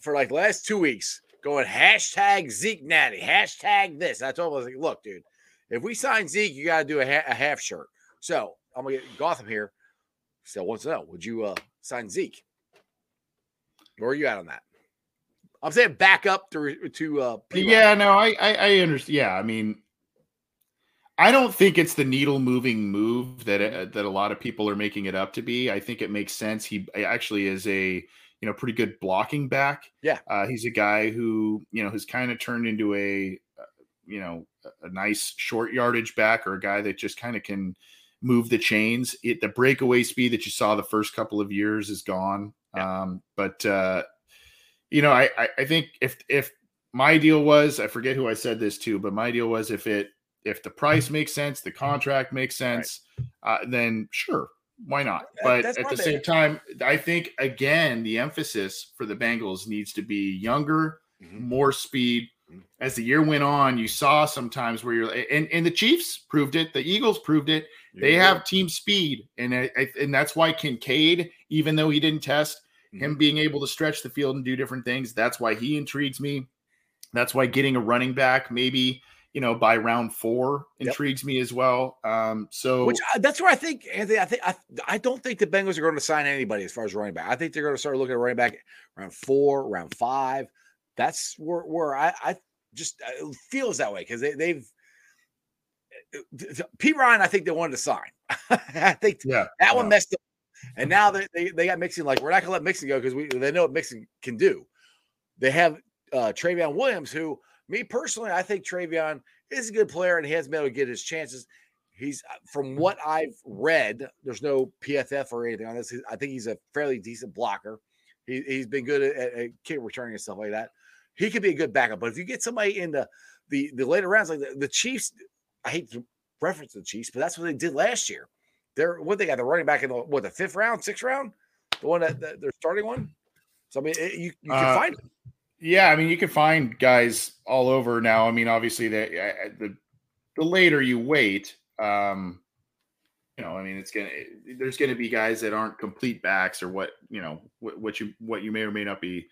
for like the last two weeks, going hashtag Zeke Natty, hashtag this. I told him I was like, look, dude, if we sign Zeke, you got to do a, ha- a half shirt. So I'm gonna get Gotham here. So wants to know, would you uh sign Zeke? Where are you at on that? I'm saying back up to to uh. Yeah, no, I, I I understand. Yeah, I mean, I don't think it's the needle moving move that uh, that a lot of people are making it up to be. I think it makes sense. He actually is a you know pretty good blocking back. Yeah, uh, he's a guy who you know has kind of turned into a uh, you know a nice short yardage back or a guy that just kind of can move the chains. It the breakaway speed that you saw the first couple of years is gone. Yeah. Um, but uh, you know, I, I I think if if my deal was, I forget who I said this to, but my deal was if it if the price makes sense, the contract makes sense, right. uh, then sure, why not? But That's at the same time, I think again the emphasis for the Bengals needs to be younger, mm-hmm. more speed. Mm-hmm. As the year went on, you saw sometimes where you're and, and the Chiefs proved it, the Eagles proved it. They have team speed, and I, and that's why Kincaid, even though he didn't test, mm-hmm. him being able to stretch the field and do different things, that's why he intrigues me. That's why getting a running back maybe you know, by round four intrigues yep. me as well. Um, so which uh, that's where I think Anthony, I think I, I don't think the Bengals are going to sign anybody as far as running back. I think they're going to start looking at running back round four, round five. That's where where I, I just uh, feels that way because they, they've uh, Ryan. I think they wanted to sign. I think yeah, that yeah. one messed up. And now they, they, they got Mixon like we're not gonna let Mixon go because we they know what Mixon can do. They have uh Trayveon Williams who me personally, I think Trayveon is a good player and he hasn't been able to get his chances. He's uh, from what I've read, there's no PFF or anything on this. I think he's a fairly decent blocker. He, he's been good at, at kick returning and stuff like that. He could be a good backup, but if you get somebody in the the, the later rounds, like the, the Chiefs, I hate to reference the Chiefs, but that's what they did last year. They're what they got the running back in the what the fifth round, sixth round, the one that, that they're starting one. So I mean, it, you you can uh, find it. Yeah, I mean, you can find guys all over now. I mean, obviously, the the, the later you wait, um, you know, I mean, it's gonna there's gonna be guys that aren't complete backs or what you know what, what you what you may or may not be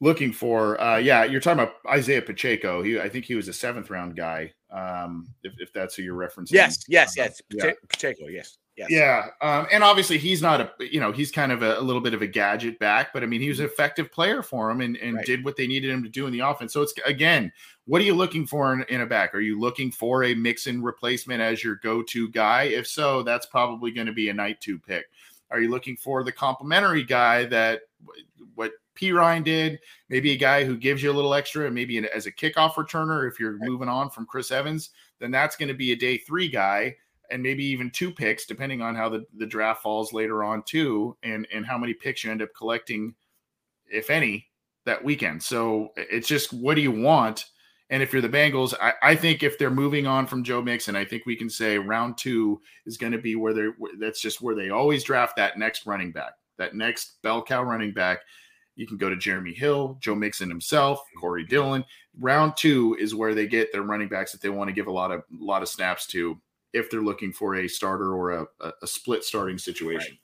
looking for. Uh, yeah, you're talking about Isaiah Pacheco. He, I think he was a seventh round guy. Um, if, if that's who you're referencing. Yes, yes, yes. Uh, Pacheco, yes. Yes. Yeah, um, and obviously he's not a you know he's kind of a, a, little bit of a gadget back, but I mean he was an effective player for him and, and right. did what they needed him to do in the offense. So it's again, what are you looking for in, in a back? Are you looking for a Mixon replacement as your go-to guy? If so, that's probably going to be a night two pick. Are you looking for the complementary guy that what Perine did? Maybe a guy who gives you a little extra, maybe as a kickoff returner. If you're right. moving on from Chris Evans, then that's going to be a day three guy and maybe even two picks, depending on how the, the draft falls later on too, and and how many picks you end up collecting, if any, that weekend. So it's just what do you want? And if you're the Bengals, I, I think if they're moving on from Joe Mixon, I think we can say round two is going to be where they're. That's just where they always draft that next running back, that next bell cow running back. You can go to Jeremy Hill, Joe Mixon himself, Corey Dillon. Round two is where they get their running backs that they want to give a lot of a lot of snaps to if they're looking for a starter or a, a split starting situation. Right.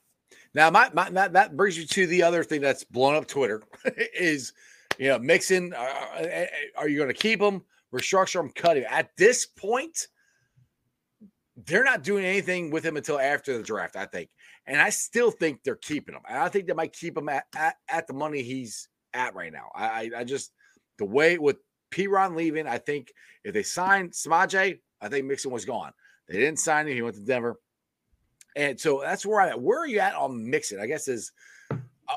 Now, my, my that, that brings you to the other thing that's blown up Twitter is, you know, Mixon. Uh, uh, uh are you going to keep him, restructure him, cut him? At this point, they're not doing anything with him until after the draft, I think. And I still think they're keeping him. And I think they might keep him at, at, at the money he's at right now. I, I, I just, the way with Perine leaving, I think if they sign Samaje, I think Mixon was gone. They didn't sign him. He went to Denver. And so that's where I'm at. Where are you at on Mixon? I guess is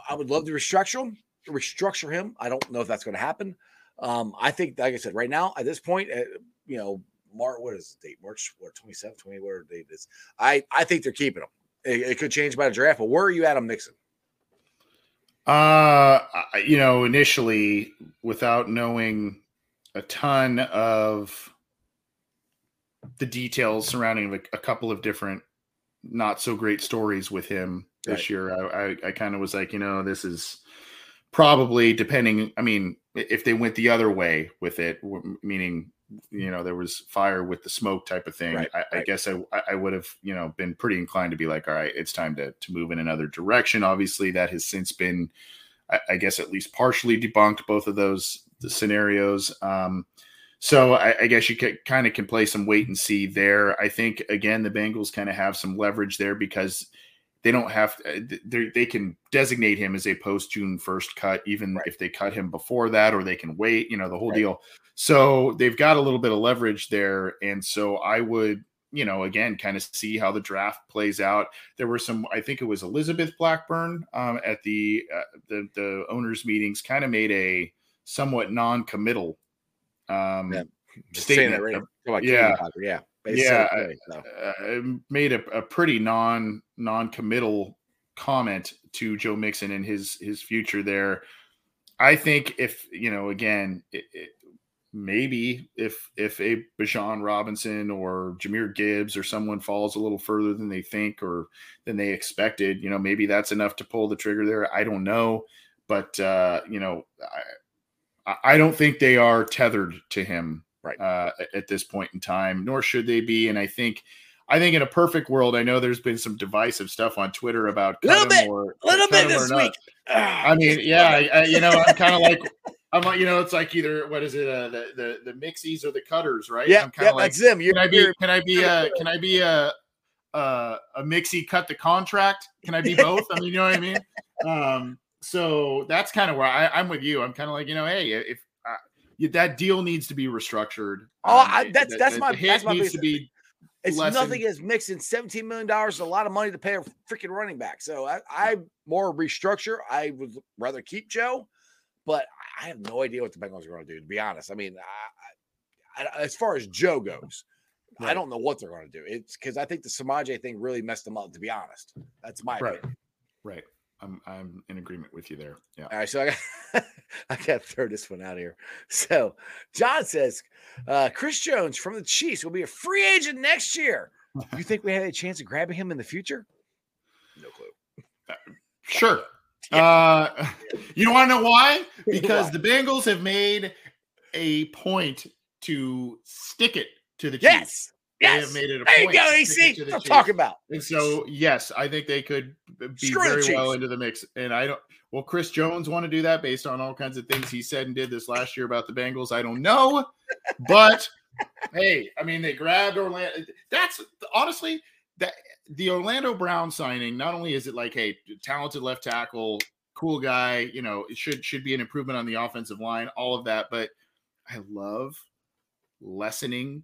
I would love to restructure him, restructure him. I don't know if that's going to happen. Um, I think, like I said, right now at this point, uh, you know, March, what is the date? March, what, 27, 20, whatever date is. I, I think they're keeping him. It, it, could change by the draft, but where are you at on Mixon? Uh, you know, initially, without knowing a ton of the details surrounding a, a couple of different not so great stories with him this right. year. I, I, I kind of was like, you know, this is probably depending. I mean, if they went the other way with it, meaning you know there was fire with the smoke type of thing, right, I, right. I, guess I I would have you know been pretty inclined to be like, all right, it's time to to move in another direction. Obviously, that has since been, I, I guess, at least partially debunked both of those scenarios. Um, so I, I guess you could, kind of can play some wait and see there. I think again the Bengals kind of have some leverage there because they don't have they they can designate him as a post June first cut, even Right. if they cut him before that, or they can wait. You know the whole Right. deal. So they've got a little bit of leverage there, and so I would you know again kind of see how the draft plays out. There were some, I think it was Elizabeth Blackburn um, at the uh, the the owners meetings, kind of made a somewhat non-committal um, Yeah. Statement that right. about yeah. Potter, yeah. It's Yeah, so I- so. uh, made a, a pretty non non-committal comment to Joe Mixon and his his future there. I think if you know again, it, it, maybe if if a Bijan Robinson or Jahmyr Gibbs or someone falls a little further than they think or than they expected, you know, maybe that's enough to pull the trigger there. I don't know, but uh, you know, I, don't think they are tethered to him Right. uh, at this point in time, nor should they be. And I think, I think in a perfect world, I know there's been some divisive stuff on Twitter about cut Little bit, or little bit this week. I mean, yeah, I, I, you know, I'm kind of like, I'm like, you know, it's like either what is it, uh, the the the mixies or the cutters, right? yeah, I'm kind yeah, of like, that's them. You're, can I be, can I be, uh, can I be a, a, a mixie cut the contract? Can I be both? I mean, you know what I mean? Um, so that's kind of where I, I'm with you. I'm kind of like, you know, hey, if uh, that deal needs to be restructured. Oh, um, I- that's- that's my- that's my needs to be It's lesson. nothing as mixing $17 million a lot of money to pay a freaking running back. So I, I more restructure. I would rather keep Joe, but I have no idea what the Bengals are going to do, to be honest. I mean, I, I, as far as Joe goes, I don't know what they're going to do. It's because I think the Samaje thing really messed them up, to be honest. That's my Right. opinion. right. I'm I'm in agreement with you there. Yeah. All right, so I got I got to throw this one out here. So John says uh, Chris Jones from the Chiefs will be a free agent next year. You think we have a chance of grabbing him in the future? No clue. Sure. Uh, you want to know why? Because Why? the Bengals have made a point to stick it to the Chiefs. Yes, They yes. have made it a There point go, to stick it AC. I'm talking about. And so, yes, I think they could be Screw very well into the mix. And I don't. Well, Chris Jones want to do that based on all kinds of things he said and did this last year about the Bengals. I don't know, but hey, I mean, they grabbed Orlando. That's honestly that the Orlando Brown signing. Not only is it like, hey, talented left tackle, cool guy. You know, it should should be an improvement on the offensive line. All of that, but I love lessening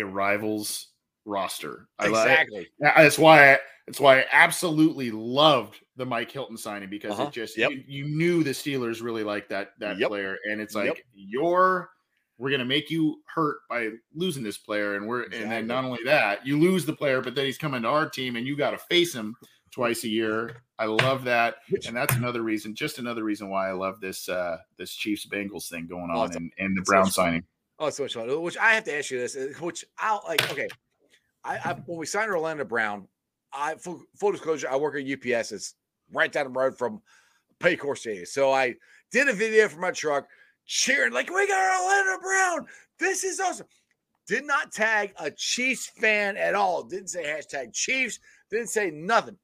a rival's roster. I Exactly. yeah, That's why I, that's why I absolutely loved the Mike Hilton signing because Uh-huh. it just Yep. you, you knew the Steelers really liked that that Yep. player, and it's Yep. like you're we're gonna make you hurt by losing this player, and we're and then not only that you lose the player, but then he's coming to our team, and you got to face him twice a year. I love that, and that's another reason, just another reason why I love this uh this Chiefs Bengals thing going on and, and the Brown signing. Oh, so much fun. Which I have to ask you this. uh, Which I'll like. Okay, I, I when we signed Orlando Brown, I full, full disclosure, I work at UPS. It's right down the road from Paycor Stadium. So I did a video for my truck, cheering like, "We got Orlando Brown! This is awesome!" Did not tag a Chiefs fan at all. Didn't say hashtag Chiefs. Didn't say nothing.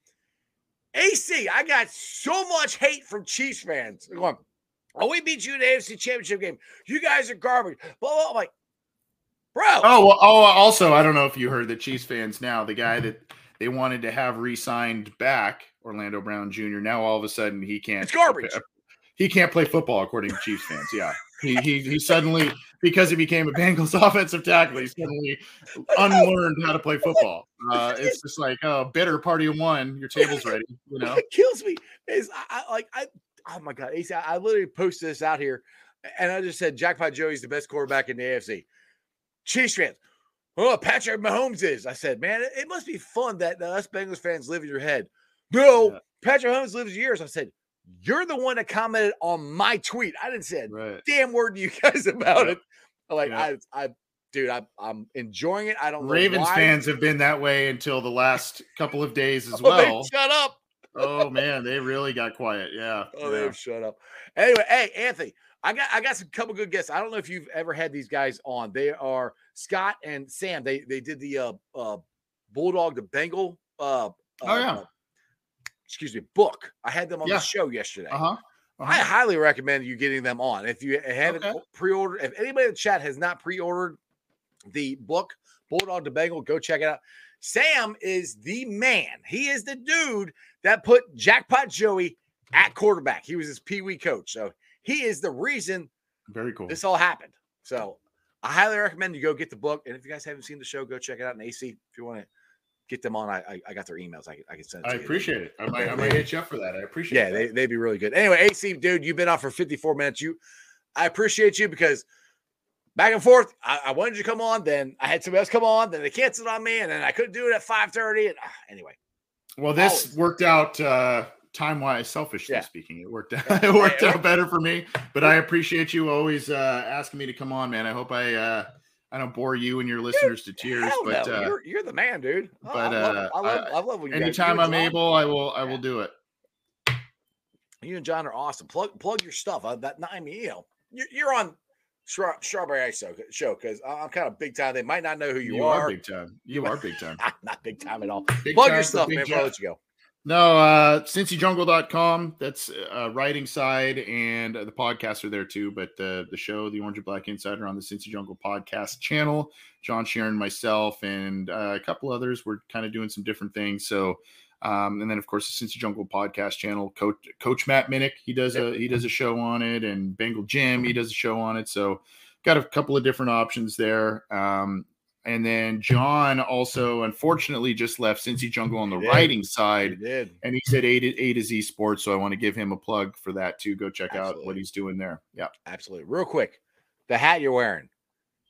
AC, I got so much hate from Chiefs fans. Going, oh, we beat you in the AFC Championship game. You guys are garbage. Blah blah. I'm like, bro. Oh, well, oh, also, I don't know if you heard the Chiefs fans now, the guy that they wanted to have re-signed back, Orlando Brown Jr. Now all of a sudden he can't. It's garbage. He can't play football, according to Chiefs fans. Yeah, he he, he suddenly because he became a Bengals offensive tackle, he suddenly unlearned how to play football. Uh, it's just like, oh, bitter party of one. Your table's ready. You know. What kills me is I, I like I oh my god, AC, I, I literally posted this out here and I just said Jackpot Joey's the best quarterback in the AFC. Chiefs fans, oh Patrick Mahomes is. I said, man, it, it must be fun that us Bengals fans live in your head. No, Yeah. Patrick Mahomes lives yours. I said, you're the one that commented on my tweet. I didn't say a Right. damn word to you guys about Yeah. it. Like Yeah. I, I, dude, I, I'm enjoying it. I don't know Ravens fans have been that way until the last couple of days as Oh, well. shut up. Oh man, they really got quiet. Yeah. Oh, yeah. they've shut up. Anyway, hey Anthony, I got I got some couple good guests. I don't know if you've ever had these guys on. They are Scott and Sam. They they did the uh uh Bulldog the Bengal uh, Oh, yeah. uh, excuse me book. I had them on Yeah. the show yesterday. Uh huh. I highly recommend you getting them on. If you haven't Okay. pre-ordered, if anybody in the chat has not pre-ordered the book, Bulldog to Bengal. Go check it out. Sam is the man. He is the dude that put Jackpot Joey at quarterback. He was his pee wee coach. So he is the reason Very cool. this all happened. So I highly recommend you go get the book. And if you guys haven't seen the show, go check it out. And AC, if you want to get them on, I I, got their emails. I, can- I can send it I to you. appreciate it. I might, I might hit you up for that. I appreciate Yeah, it. they, they'd be really good. Anyway, AC, dude, you've been on for 54 minutes. You, I appreciate you because back and forth, I, I wanted you to come on. Then I had somebody else come on. Then they canceled on me, and then I couldn't do it at 5:30. And ah, anyway, Well, this Always. worked out uh, time wise, selfishly Yeah. speaking. It worked out. It worked out better for me. But I appreciate you always uh, asking me to come on, man. I hope I uh, I don't bore you and your listeners to tears. But no, uh, you're you're the man, dude. Oh, but, I love, uh, I love, I- I love when you anytime I'm able, I will I will do it. You and John are awesome. Plug plug your stuff. Uh, that I mean, you know, you're, you're on Stra- Strawberry Ice Show because I'm kind of big time. They might not know who you, You, are. are. big time. You are big time. not big time at all. Big Plug time your stuff, man. Before I let you go. No, uh cincyjungle.com. That's a writing side and the podcasts are there too. But the the show, the Orange and Black Insider on the Cincy Jungle podcast channel, John Sheeran, myself, and uh, a couple others. We're kind of doing some different things. So um, and then of course the Cincy Jungle podcast channel, Coach Coach Matt Minnick, he does a he does a show on it, and Bengal Jim, he does a show on it. So got a couple of different options there. Um, and then John also, unfortunately, just left Cincy Jungle on the He writing You side, did. and he said A to A to Z Sports. So I want to give him a plug for that too. Go check out what he's doing there. Yeah, Absolutely. Real quick, the hat you're wearing.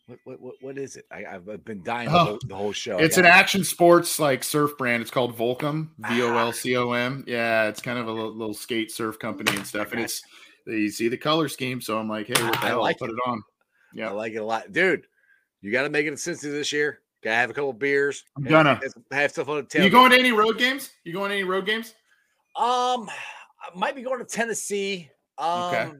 What what what, what is it? I, I've I've been dying the, Oh, whole, the whole show. I it's an action sports like surf brand. It's called Volcom, V O Ah. L C O M. Yeah, it's kind of a little, little skate surf company and stuff. And it's you see the color scheme. So I'm like, hey, what the I hell? like I'll put it on. Yeah. I like it a lot, dude. You got to make it a Cincy this year. Got to have a couple beers. I'm gonna. have- Have stuff on the tail. you going to any road games? You going to any road games? Um, I might be going to Tennessee. Um, Okay.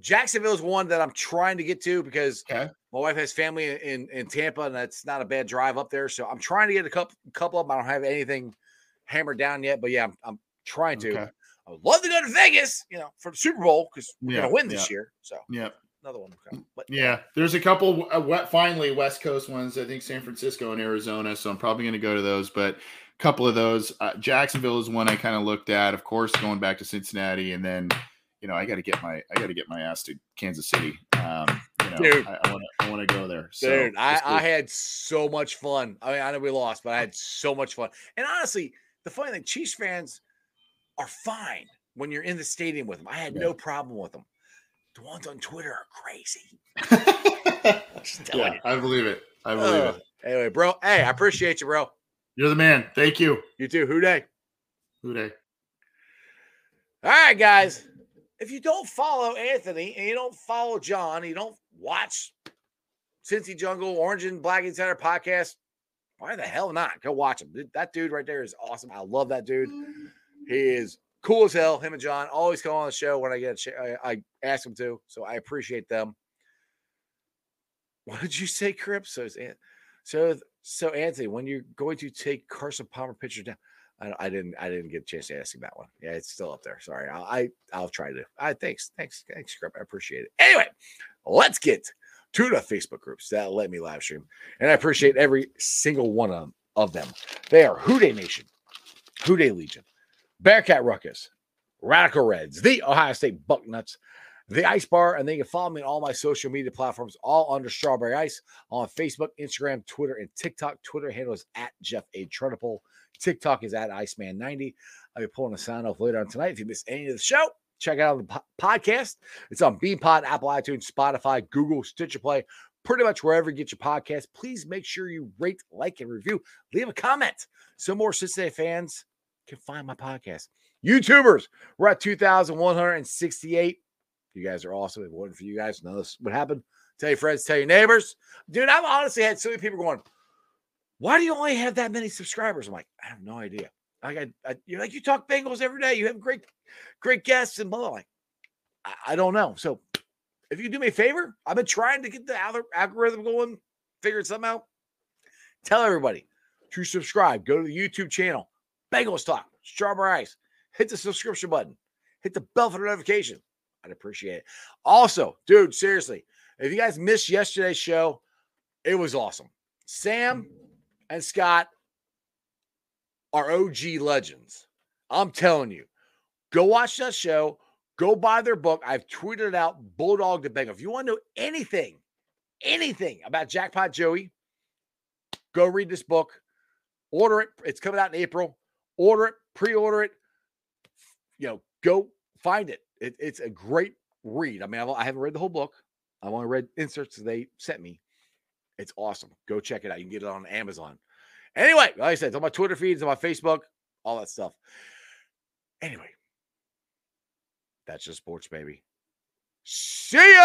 Jacksonville is one that I'm trying to get to because Okay. my wife has family in, in Tampa, and that's not a bad drive up there. So I'm trying to get a couple couple of them. I don't have anything hammered down yet, but yeah, I'm, I'm trying to. Okay. I would love to go to Vegas, you know, for the Super Bowl because we're Yeah, gonna win this year. So Yeah. another one. But Yeah, there's a couple uh, wet, finally West Coast ones. I think San Francisco and Arizona. So I'm probably going to go to those. But a couple of those, uh, Jacksonville is one I kind of looked at. Of course, going back to Cincinnati, and then you know I got to get my I got to get my ass to Kansas City. Um, you know, Dude. I want to I want to go there. So Dude, I, cool. I had so much fun. I mean, I know we lost, but I had so much fun. And honestly, the funny thing, Chiefs fans are fine when you're in the stadium with them. I had Yeah. no problem with them. The ones on Twitter are crazy. Yeah, I believe it. I believe Ugh. it. Anyway, bro. Hey, I appreciate you, bro. You're the man. Thank you. You too. Who day? Who day? All right, guys. If you don't follow Anthony and you don't follow John, you don't watch Cincy Jungle, Orange and Black Insider podcast, why the hell not? Go watch him. That dude right there is awesome. I love that dude. He is cool as hell. Him and John always come on the show when I get a ch- I, I ask them to, so I appreciate them. What did you say, Crip? So, so, so Anthony, when you're going to take Carson Palmer pictures down, I, I didn't, I didn't get a chance to ask him that one. Yeah, it's still up there. Sorry, I'll, I, I'll try to. I thanks, thanks, thanks, Crip. I appreciate it. Anyway, let's get to the Facebook groups that let me live stream, and I appreciate every single one of them. Of them, they are Houday Nation, Houday Legion, Bearcat Ruckus, Radical Reds, the Ohio State Bucknuts, the Ice Bar, and they can follow me on all my social media platforms, all under Strawberry Ice on Facebook, Instagram, Twitter, and TikTok. Twitter handle is at Jeff A. Trennepohl. TikTok is at Iceman90. I'll be pulling a sign off later on tonight. If you missed any of the show, check out the po- podcast. It's on Beanpod, Apple iTunes, Spotify, Google, Stitcher Play, pretty much wherever you get your podcast. Please make sure you rate, like, and review. Leave a comment so more Cincinnati fans can find my podcast. YouTubers, we're at 2,168. You guys are awesome. If it wasn't for you guys, know this what happened. Tell your friends, tell your neighbors. Dude, I've honestly had so many people going, why do you only have that many subscribers? I'm like, I have no idea. Like, I, I you're like, you talk Bengals every day. You have great, great guests and blah. blah. Like, I, I don't know. So if you do me a favor, I've been trying to get the algor- algorithm going, figure something out. Tell everybody to subscribe. Go to the YouTube channel, Bengals Talk, Strawberry Ice. Hit the subscription button. Hit the bell for the notification. I'd appreciate it. Also, dude, seriously, if you guys missed yesterday's show, it was awesome. Sam and Scott are OG legends. I'm telling you, go watch that show. Go buy their book. I've tweeted it out, Bulldog to Bengal. If you want to know anything, anything about Jackpot Joey, go read this book. Order it. It's coming out in April. Order it, pre-order it. You know, go find it. it it's a great read. I mean, I've, I haven't read the whole book. I've only read inserts they sent me. It's awesome. Go check it out. You can get it on Amazon. Anyway, like I said, it's on my Twitter feeds, on my Facebook, all that stuff. Anyway, that's just sports, baby. See ya!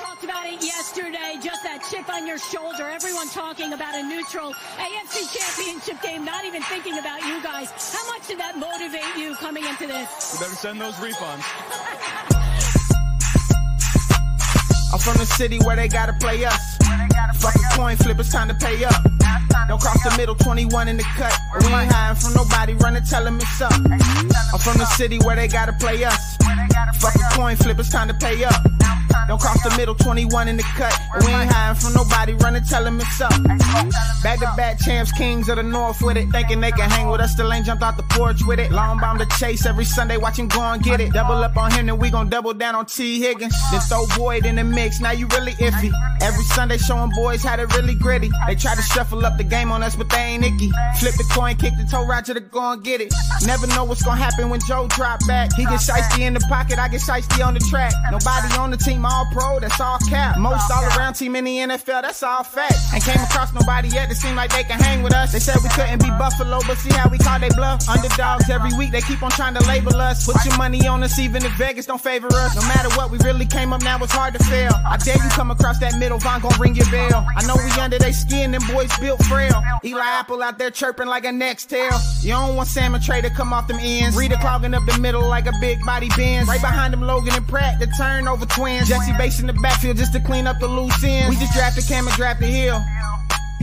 Talked about it yesterday, just that chip on your shoulder. Everyone talking about a neutral AFC championship game, not even thinking about you guys. How much did that motivate you coming into this? You better send those refunds. I'm from the city where they gotta play us. Fuck a coin flip, it's time to pay up. Don't cross the middle, 21 in the cut. We ain't hiding from nobody, run and tell them it's up. I'm from the city where they gotta play us. Fuck a coin flip, it's time to pay up. Don't cross the middle, 21 in the cut. We ain't hiding from nobody, run and tell them it's up. Back to back champs, kings of the north with it. Thinking they can hang with us, still ain't jumped out the porch with it. Long bomb to chase every Sunday, watch go and get it. Double up on him, then we gon' double down on Tee Higgins. Then throw Boyd in the mix, now you really iffy. Every Sunday showing boys how to really gritty. They try to shuffle up the game on us, but they ain't icky. Flip the coin, kick the toe Roger to go and get it. Never know what's gonna happen when Joe drop back. He get shiesty in the pocket, I get shiesty on the track. Nobody on the team all pro, that's all cap. Most all around team in the NFL, that's all fact. Ain't came across nobody yet that seem like they can hang with us. They said we couldn't be Buffalo, but see how we call they bluff. Underdogs every week, they keep on trying to label us. Put your money on us, even if Vegas don't favor us. No matter what, we really came up now, it's hard to fail. I dare you come across that middle, Vonn gon' ring your bell. I know we under they skin, them boys built frail. Eli Apple out there chirping like a next tail. You don't want Sam and Trey to come off them ends. Reader clogging up the middle like a big body Benz. Right behind them, Logan and Pratt, the turnover twins. Jessie Bates in the backfield just to clean up the loose ends. We just drafted Cam and drafted Hill.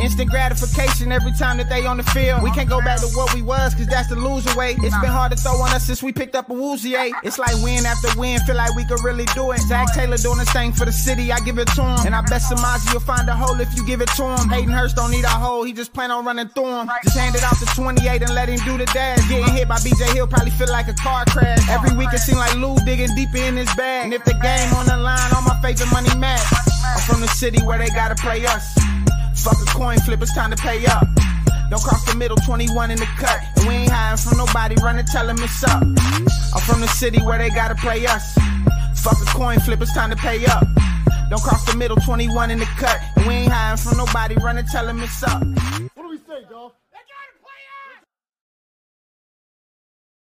Instant gratification every time that they on the field. We can't go back to what we was, cause that's the loser way. It's been hard to throw on us since we picked up Awuzie eight. It's like win after win, feel like we could really do it. Zac Taylor doing the same for the city, I give it to him. And I bet Samaje you'll find a hole if you give it to him. Hayden Hurst don't need a hole, he just plan on running through him. Just hand it off to 28 and let him do the dash. Getting hit by BJ Hill probably feel like a car crash. Every week it seem like Lou digging deeper in his bag. And if the game on the line, all my favorite money match. I'm from the city where they gotta play us. Fuck a coin flip, it's time to pay up. Don't cross the middle, 21 in the cut. And we ain't hiding from nobody, run and tell them it's up. I'm from the city where they gotta play us. Fuck a coin flip, it's time to pay up. Don't cross the middle, 21 in the cut. And we ain't hiding from nobody, run and tell them it's up.